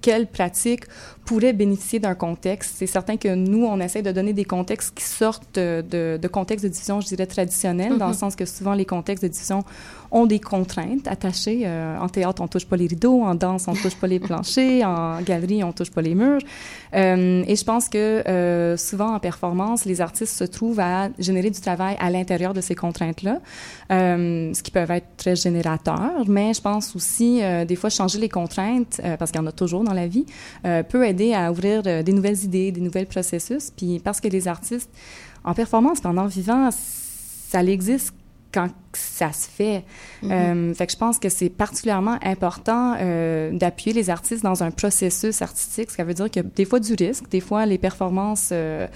quelles pratiques pourrait bénéficier d'un contexte. C'est certain que nous, on essaie de donner des contextes qui sortent de, de contextes de diffusion, je dirais, traditionnels, dans le mm-hmm. sens que souvent, les contextes de diffusion ont des contraintes attachées. Euh, en théâtre, on touche pas les rideaux, en danse, on touche pas les planchers, en galerie, on touche pas les murs. Euh, et je pense que euh, souvent en performance, les artistes se trouvent à générer du travail à l'intérieur de ces contraintes-là, ce qui peut être très générateur. Mais je pense aussi, des fois, changer les contraintes, parce qu'il y en a toujours dans la vie, peut aider à ouvrir des nouvelles idées, des nouvelles processus. Puis parce que les artistes en performance pendant vivant, ça existe quand ça se fait. Mm-hmm. euh, fait que je pense que c'est particulièrement important euh, d'appuyer les artistes dans un processus artistique, ce qui veut dire que des fois du risque, des fois les performances euh,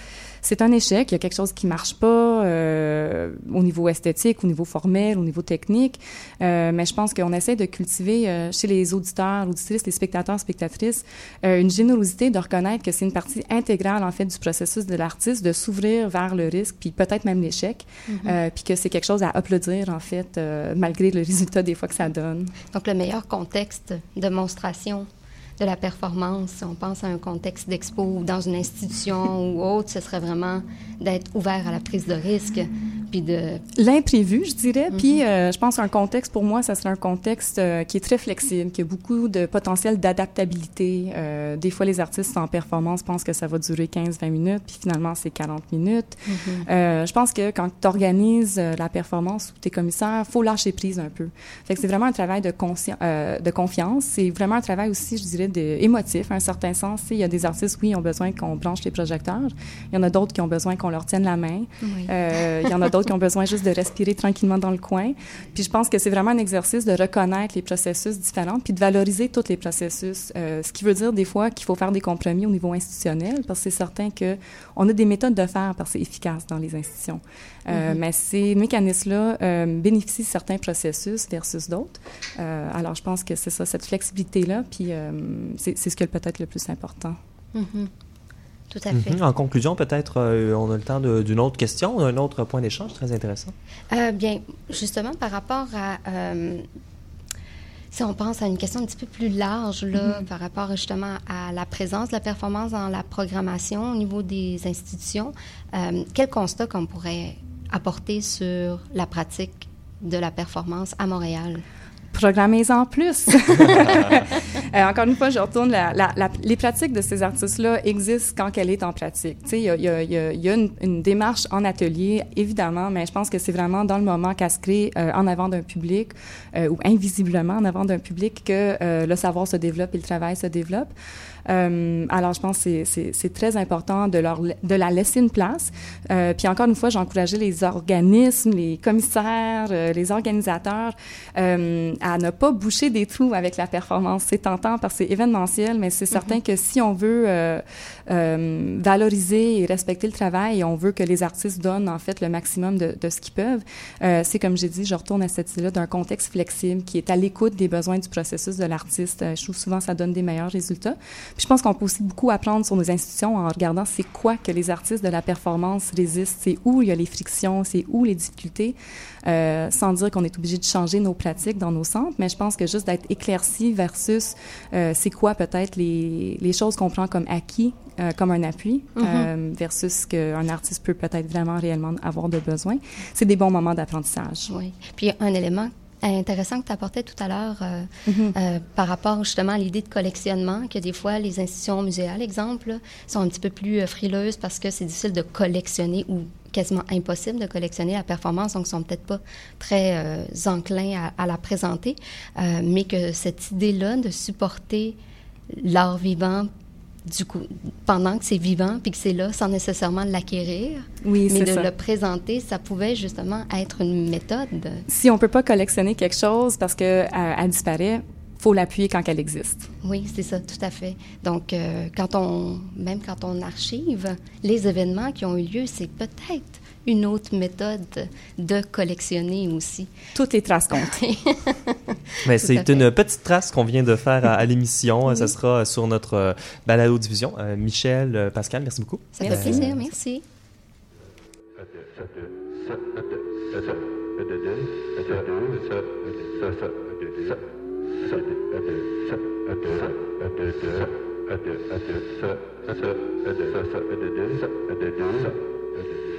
c'est un échec, il y a quelque chose qui marche pas euh, au niveau esthétique, au niveau formel, au niveau technique. Euh, mais je pense qu'on essaie de cultiver euh, chez les auditeurs, auditrices, les spectateurs, spectatrices, une générosité de reconnaître que c'est une partie intégrale en fait du processus de l'artiste de s'ouvrir vers le risque, puis peut-être même l'échec, mm-hmm. puis que c'est quelque chose à applaudir en fait, malgré le résultat des fois que ça donne. Donc le meilleur contexte de démonstration de la performance, si on pense à un contexte d'expo ou dans une institution ou autre, ce serait vraiment d'être ouvert à la prise de risque, puis de... L'imprévu, je dirais. Puis mhm. euh, je pense qu'un contexte, pour moi, ça serait un contexte euh, qui est très flexible, qui a beaucoup de potentiel d'adaptabilité. Euh, des fois, les artistes en performance pensent que ça va durer 15-20 minutes, puis finalement, c'est 40 minutes. Mhm. je pense que quand tu organises la performance ou tes commissaires, faut lâcher prise un peu. Fait que c'est vraiment un travail de, de confiance. C'est vraiment un travail aussi, je dirais, émotif, à un certain sens. Il y a des artistes, oui, ont besoin qu'on branche les projecteurs. Il y en a d'autres qui ont besoin qu'on leur tienne la main. Il y en a d'autres d'autres qui ont besoin juste de respirer tranquillement dans le coin. Puis je pense que c'est vraiment un exercice de reconnaître les processus différents, puis de valoriser tous les processus. Euh, ce qui veut dire des fois qu'il faut faire des compromis au niveau institutionnel, parce que c'est certain que on a des méthodes de faire parce que c'est efficace dans les institutions. Euh, mm-hmm. Mais ces mécanismes-là euh, bénéficient de certains processus versus d'autres. Alors, je pense que c'est ça, cette flexibilité-là, puis c'est ce qui est peut-être le plus important. Mm-hmm. Tout à fait. Mm-hmm. En conclusion, peut-être, on a le temps d'une autre question, un autre point d'échange très intéressant. bien, justement, par rapport à si on pense à une question un petit peu plus large là, par rapport justement à la présence de la performance dans la programmation au niveau des institutions, quel constat qu'on pourrait apporter sur la pratique de la performance à Montréal? Programmez-en plus. Euh, encore une fois, je retourne, les pratiques de ces artistes-là existent quand elle est en pratique. Il y a, y a, une, démarche en atelier, évidemment, mais je pense que c'est vraiment dans le moment qu'elle se crée euh, en avant d'un public euh, ou invisiblement en avant d'un public que le savoir se développe et le travail se développe. Euh, alors, je pense que c'est très important de, leur, de la laisser une place. Euh, puis encore une fois, j'encourageais les organismes, les commissaires, euh, les organisateurs euh, à ne pas boucher des trous avec la performance. C'est tentant parce que c'est événementiel, mais c'est certain mm-hmm. que si on veut valoriser et respecter le travail on veut que les artistes donnent en fait le maximum de, de ce qu'ils peuvent, c'est comme j'ai dit, je retourne à cette idée-là d'un contexte flexible qui est à l'écoute des besoins du processus de l'artiste. je trouve souvent ça donne des meilleurs résultats je pense qu'on peut aussi beaucoup apprendre sur nos institutions en regardant c'est quoi que les artistes de la performance résistent, c'est où il y a les frictions, c'est où les difficultés, euh, sans dire qu'on est obligé de changer nos pratiques dans nos centres, mais je pense que juste d'être éclairci versus euh, c'est quoi peut-être les, les choses qu'on prend comme acquis, euh, comme un appui, mm-hmm. versus ce qu'un artiste peut peut-être vraiment réellement avoir de besoin, c'est des bons moments d'apprentissage. Oui. Puis un élément intéressant que tu apportais tout à l'heure euh, mm-hmm. euh, par rapport justement à l'idée de collectionnement, que des fois les institutions muséales, exemple, sont un petit peu plus euh, frileuses parce que c'est difficile de collectionner ou quasiment impossible de collectionner la performance, donc ils sont peut-être pas très enclins à, à, la présenter, mais que cette idée-là de supporter l'art vivant du coup, pendant que c'est vivant puis que c'est là sans nécessairement l'acquérir, oui, mais de le présenter, ça pouvait justement être une méthode. Si on peut pas collectionner quelque chose parce que euh, elle disparaît, faut l'appuyer quand elle existe. Oui, c'est ça, tout à fait. Donc, euh, quand on, même quand on archive les événements qui ont eu lieu, c'est peut-être une autre méthode de collectionner aussi. Toutes les traces comptent. Mais c'est une petite trace qu'on vient de faire à, l'émission. Ça sera sur notre euh, balado-diffusion. Euh, Michel, euh, Pascal, merci beaucoup. Ça fait plaisir, merci. Nibiru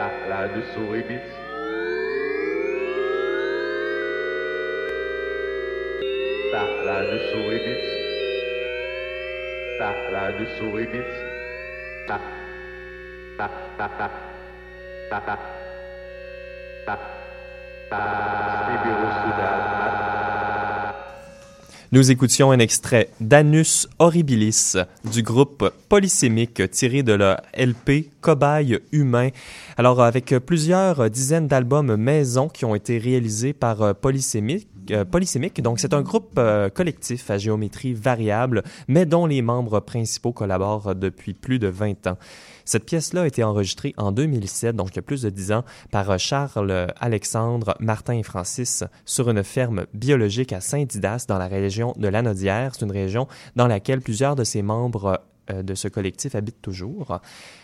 sacra de suibis. Sacra de suibis. Sacra de souris suibis. Ta ta ta ta ta ta ta ta Nous écoutions un extrait d'Anus Horribilis du groupe Polysémique tiré de la LP Cobaye humain. Alors avec plusieurs dizaines d'albums maison qui ont été réalisés par Polysémique, euh, Polysémique. Donc, c'est un groupe euh, collectif à géométrie variable, mais dont les membres principaux collaborent depuis plus de 20 ans. Cette pièce-là a été enregistrée en 2007, donc il y a plus de dix ans, par Charles Alexandre, Martin et Francis sur une ferme biologique à Saint-Didas dans la région de Lanaudière. C'est une région dans laquelle plusieurs de ses membres euh, de ce collectif habitent toujours.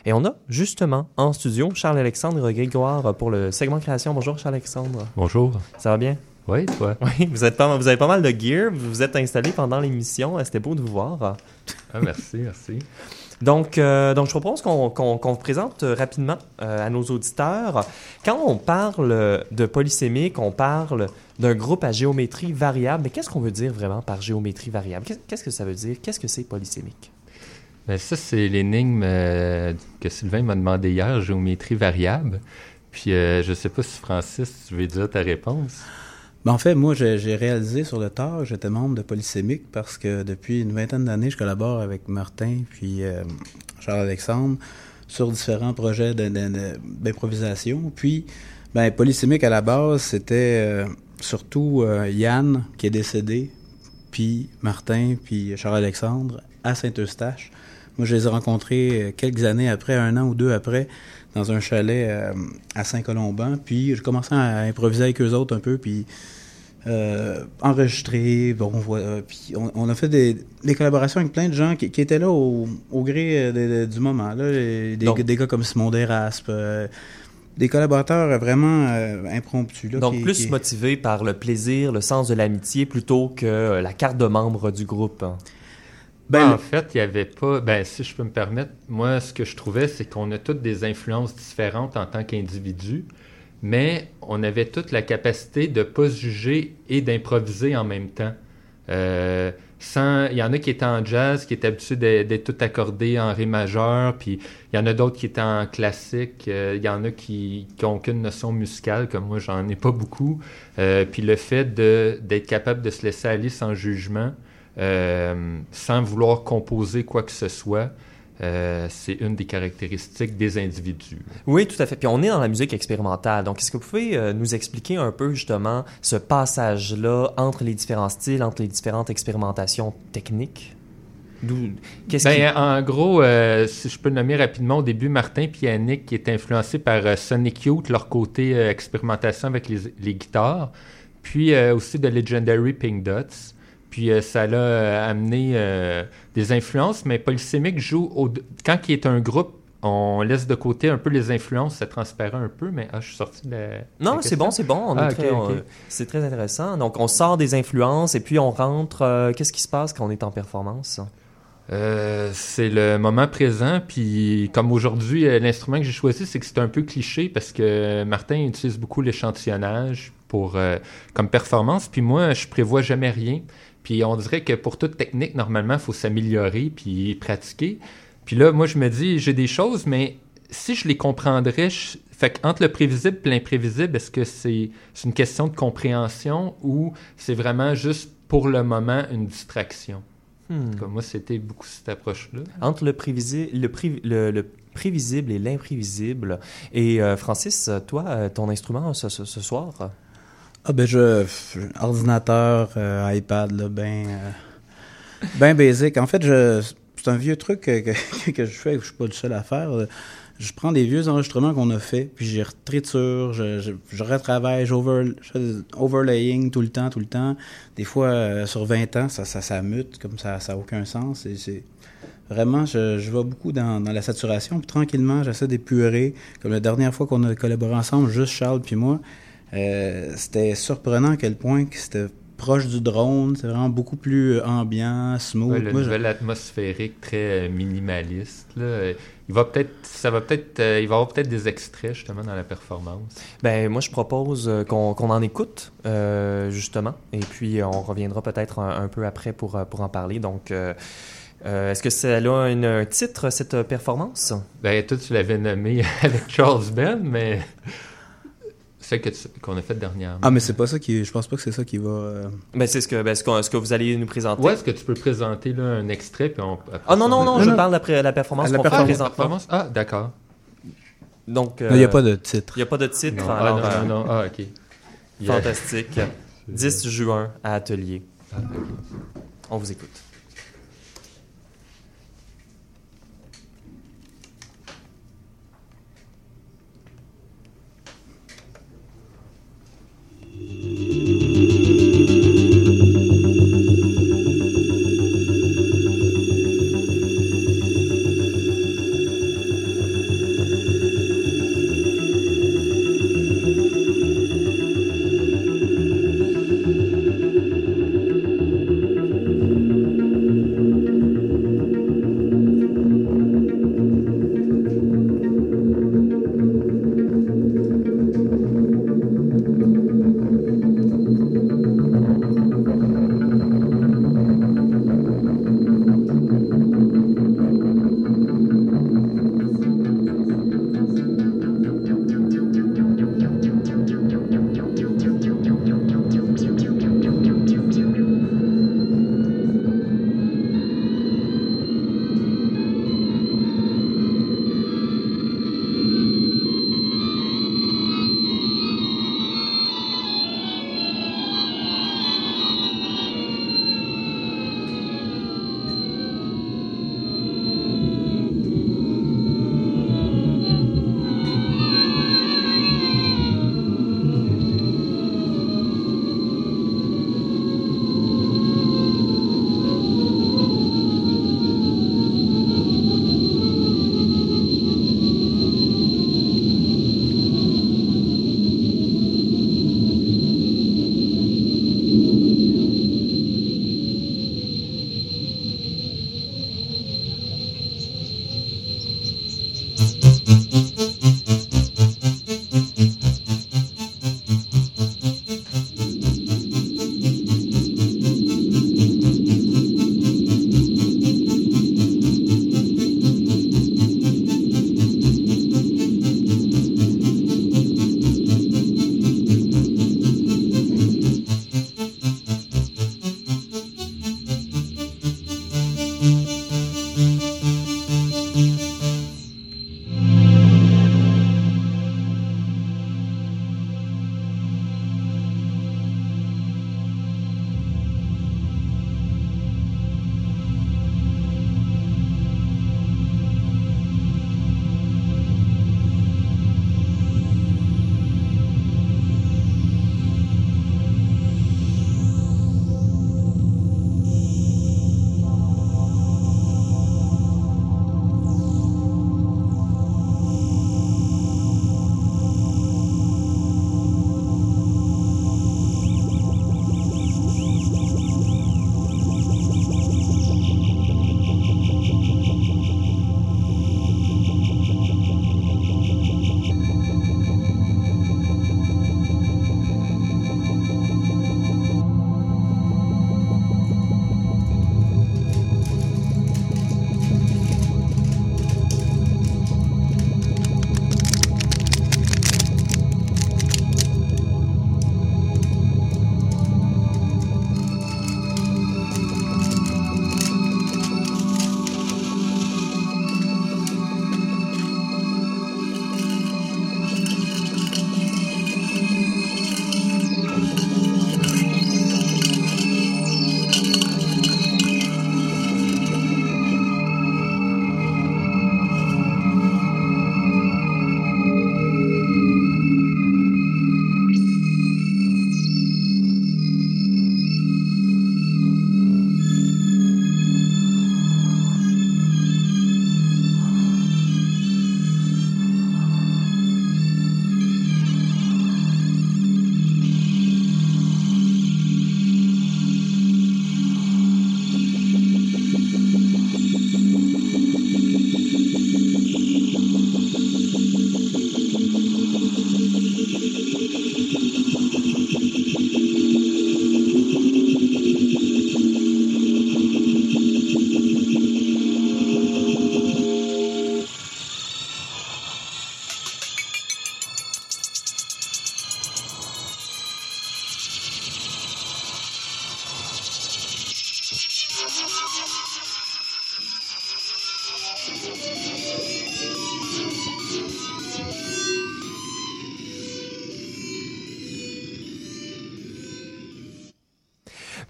Et on a justement en studio Charles-Alexandre Grégoire pour le segment création. Bonjour Charles-Alexandre. Bonjour. Ça va bien? Oui, toi? Oui, vous, êtes pas, vous avez pas mal de gear. Vous vous êtes installé pendant l'émission. C'était beau de vous voir. Ah, merci, merci. Donc, euh, donc je propose qu'on qu'on présente rapidement à nos auditeurs. Quand on parle de polysémique, on parle d'un groupe à géométrie variable. Mais qu'est-ce qu'on veut dire vraiment par géométrie variable? Qu'est-ce que ça veut dire? Qu'est-ce que c'est polysémique? Bien, ça, c'est l'énigme que Sylvain m'a demandé hier, géométrie variable. Puis, je ne sais pas si Francis, tu veux dire ta réponse. Ben, en fait, moi, j'ai réalisé sur le tard, j'étais membre de Polysémique parce que depuis une vingtaine d'années, je collabore avec Martin puis euh, Charles-Alexandre sur différents projets d'improvisation. Puis, ben, Polysémique, à la base, c'était euh, surtout euh, Yann qui est décédé, puis Martin, puis Charles-Alexandre à Saint-Eustache. Moi, je les ai rencontrés quelques années après, un an ou deux après, dans un chalet à Saint-Colomban. Puis, je commençais à improviser avec eux autres un peu, puis euh, enregistré. Bon, euh, puis on, a fait des, collaborations avec plein de gens qui, étaient là au, gré euh, du moment. Là, des, des, gars comme Simon Deraspe, des collaborateurs vraiment impromptus. Donc plus motivés par le plaisir, le sens de l'amitié plutôt que la carte de membre du groupe. Ben, en fait, il n'y avait pas. Ben, si je peux me permettre, moi, ce que je trouvais, c'est qu'on a toutes des influences différentes en tant qu'individu mais on avait toute la capacité de ne pas se juger et d'improviser en même temps. Euh, sans, il y en a qui étaient en jazz, qui étaient habitués d'être tout accordés en ré majeur, puis il y en a d'autres qui étaient en classique, euh, il y en a qui n'ont aucune notion musicale, comme moi j'en ai pas beaucoup. Euh, puis le fait d'être capable de se laisser aller sans jugement, sans vouloir composer quoi que ce soit, euh, c'est une des caractéristiques des individus. Oui, tout à fait. Puis on est dans la musique expérimentale. Donc, est-ce que vous pouvez euh, nous expliquer un peu justement ce passage-là entre les différents styles, entre les différentes expérimentations techniques? Ben, En gros, euh, si je peux le nommer rapidement, au début, Martin et Yannick, qui est influencé par Sonic Youth, leur côté expérimentation avec les, les, guitares, puis aussi de Legendary Pink Dots. Puis euh, ça l'a euh, amené euh, des influences, mais Polysémique joue au... quand il est un groupe, on laisse de côté un peu les influences, ça transparaît un peu, mais ah, je suis sorti de la. Non, c'est bon, c'est bon. Ah, c'est très intéressant. Donc, on sort des influences et puis on rentre. Qu'est-ce qui se passe quand on est en performance? c'est le moment présent, puis comme aujourd'hui, l'instrument que j'ai choisi, c'est que c'est un peu cliché parce que Martin utilise beaucoup l'échantillonnage pour comme performance, puis moi, je prévois jamais rien. Puis on dirait que pour toute technique, normalement, il faut s'améliorer puis pratiquer. Puis là, moi, je me dis, j'ai des choses, mais si je les comprendrais, fait entre le prévisible et l'imprévisible, est-ce que c'est une question de compréhension ou c'est vraiment juste pour le moment une distraction? Hmm. moi, c'était beaucoup cette approche-là. Entre le, prévisible, le, le, prévisible et l'imprévisible. Et euh, Francis, toi, euh, ton instrument ce soir? Ah ben je, ordinateur, euh, iPad, là, ben, euh, ben basic. En fait, je, c'est un vieux truc que, que, je fais, que je suis pas le seul à faire. Je prends des vieux enregistrements qu'on a fait, puis j'y retriture, je, je, je retravaille, j'over, overlaying tout le temps, tout le temps. Des fois, euh, sur 20 ans, ça, ça, ça mute, comme ça, ça n'a aucun sens. C'est, vraiment, je, je vais beaucoup dans, dans la saturation, puis tranquillement, j'essaie d'épurer. Comme la dernière fois qu'on a collaboré ensemble, juste Charles puis moi, euh, c'était surprenant à quel point que c'était proche du drone, c'est vraiment beaucoup plus ambiant, smooth. Ouais, le nouvel atmosphérique très euh, minimaliste. Là. Il va peut-être, ça va peut-être, euh, il va y avoir peut-être des extraits justement dans la performance. Ben moi je propose qu'on, en écoute justement, et puis on reviendra peut-être un, peu après pour pour en parler. Donc est-ce que ça a un titre cette performance? Ben toi tu l'avais nommé avec Charles Ben, mais celle qu'on a faite dernièrement. Ah, mais c'est pas ça qui. Je pense pas que c'est ça qui va. Euh... Ben, c'est ce que, ben, ce, ce, que vous allez nous présenter. Ouais, est-ce que tu peux présenter là, un extrait puis on. Ah non, non, non, je parle d'après la performance qu'on fait présentement. Ah, d'accord. Donc. Il n'y a pas de titre. Il n'y a pas de titre. Non, alors, ah, non, non, non, Ah, ok. Fantastique. 10 juin à Atelier. Ah, on vous écoute.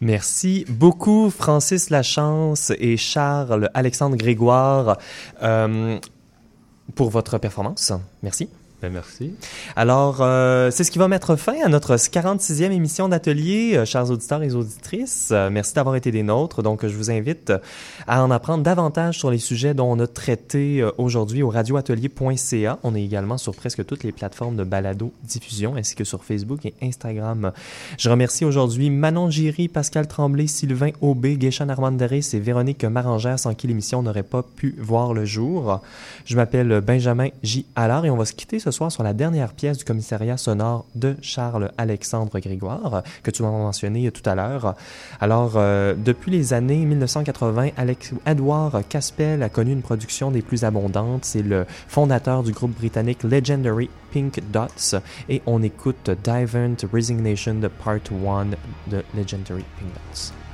Merci beaucoup, Francis Lachance et Charles Alexandre Grégoire, euh, pour votre performance. Merci. Ben, merci. Alors, euh, c'est ce qui va mettre fin à notre 46e émission d'atelier, euh, chers auditeurs et auditrices. Euh, merci d'avoir été des nôtres. Donc, je vous invite à en apprendre davantage sur les sujets dont on a traité aujourd'hui au radioatelier.ca. On est également sur presque toutes les plateformes de balado-diffusion, ainsi que sur Facebook et Instagram. Je remercie aujourd'hui Manon Giry, Pascal Tremblay, Sylvain Aubé, Guéchan Armandaris et Véronique Marangère, sans qui l'émission n'aurait pas pu voir le jour. Je m'appelle Benjamin J. Allard et on va se quitter ce soir sur la dernière pièce du commissariat sonore de Charles-Alexandre Grégoire, que tu m'as mentionné tout à l'heure. Alors, euh, depuis les années 1980, Alex Caspel a connu une production des plus abondantes. C'est le fondateur du groupe britannique Legendary Pink Dots et on écoute Divent Resignation de Part 1 de Legendary Pink Dots.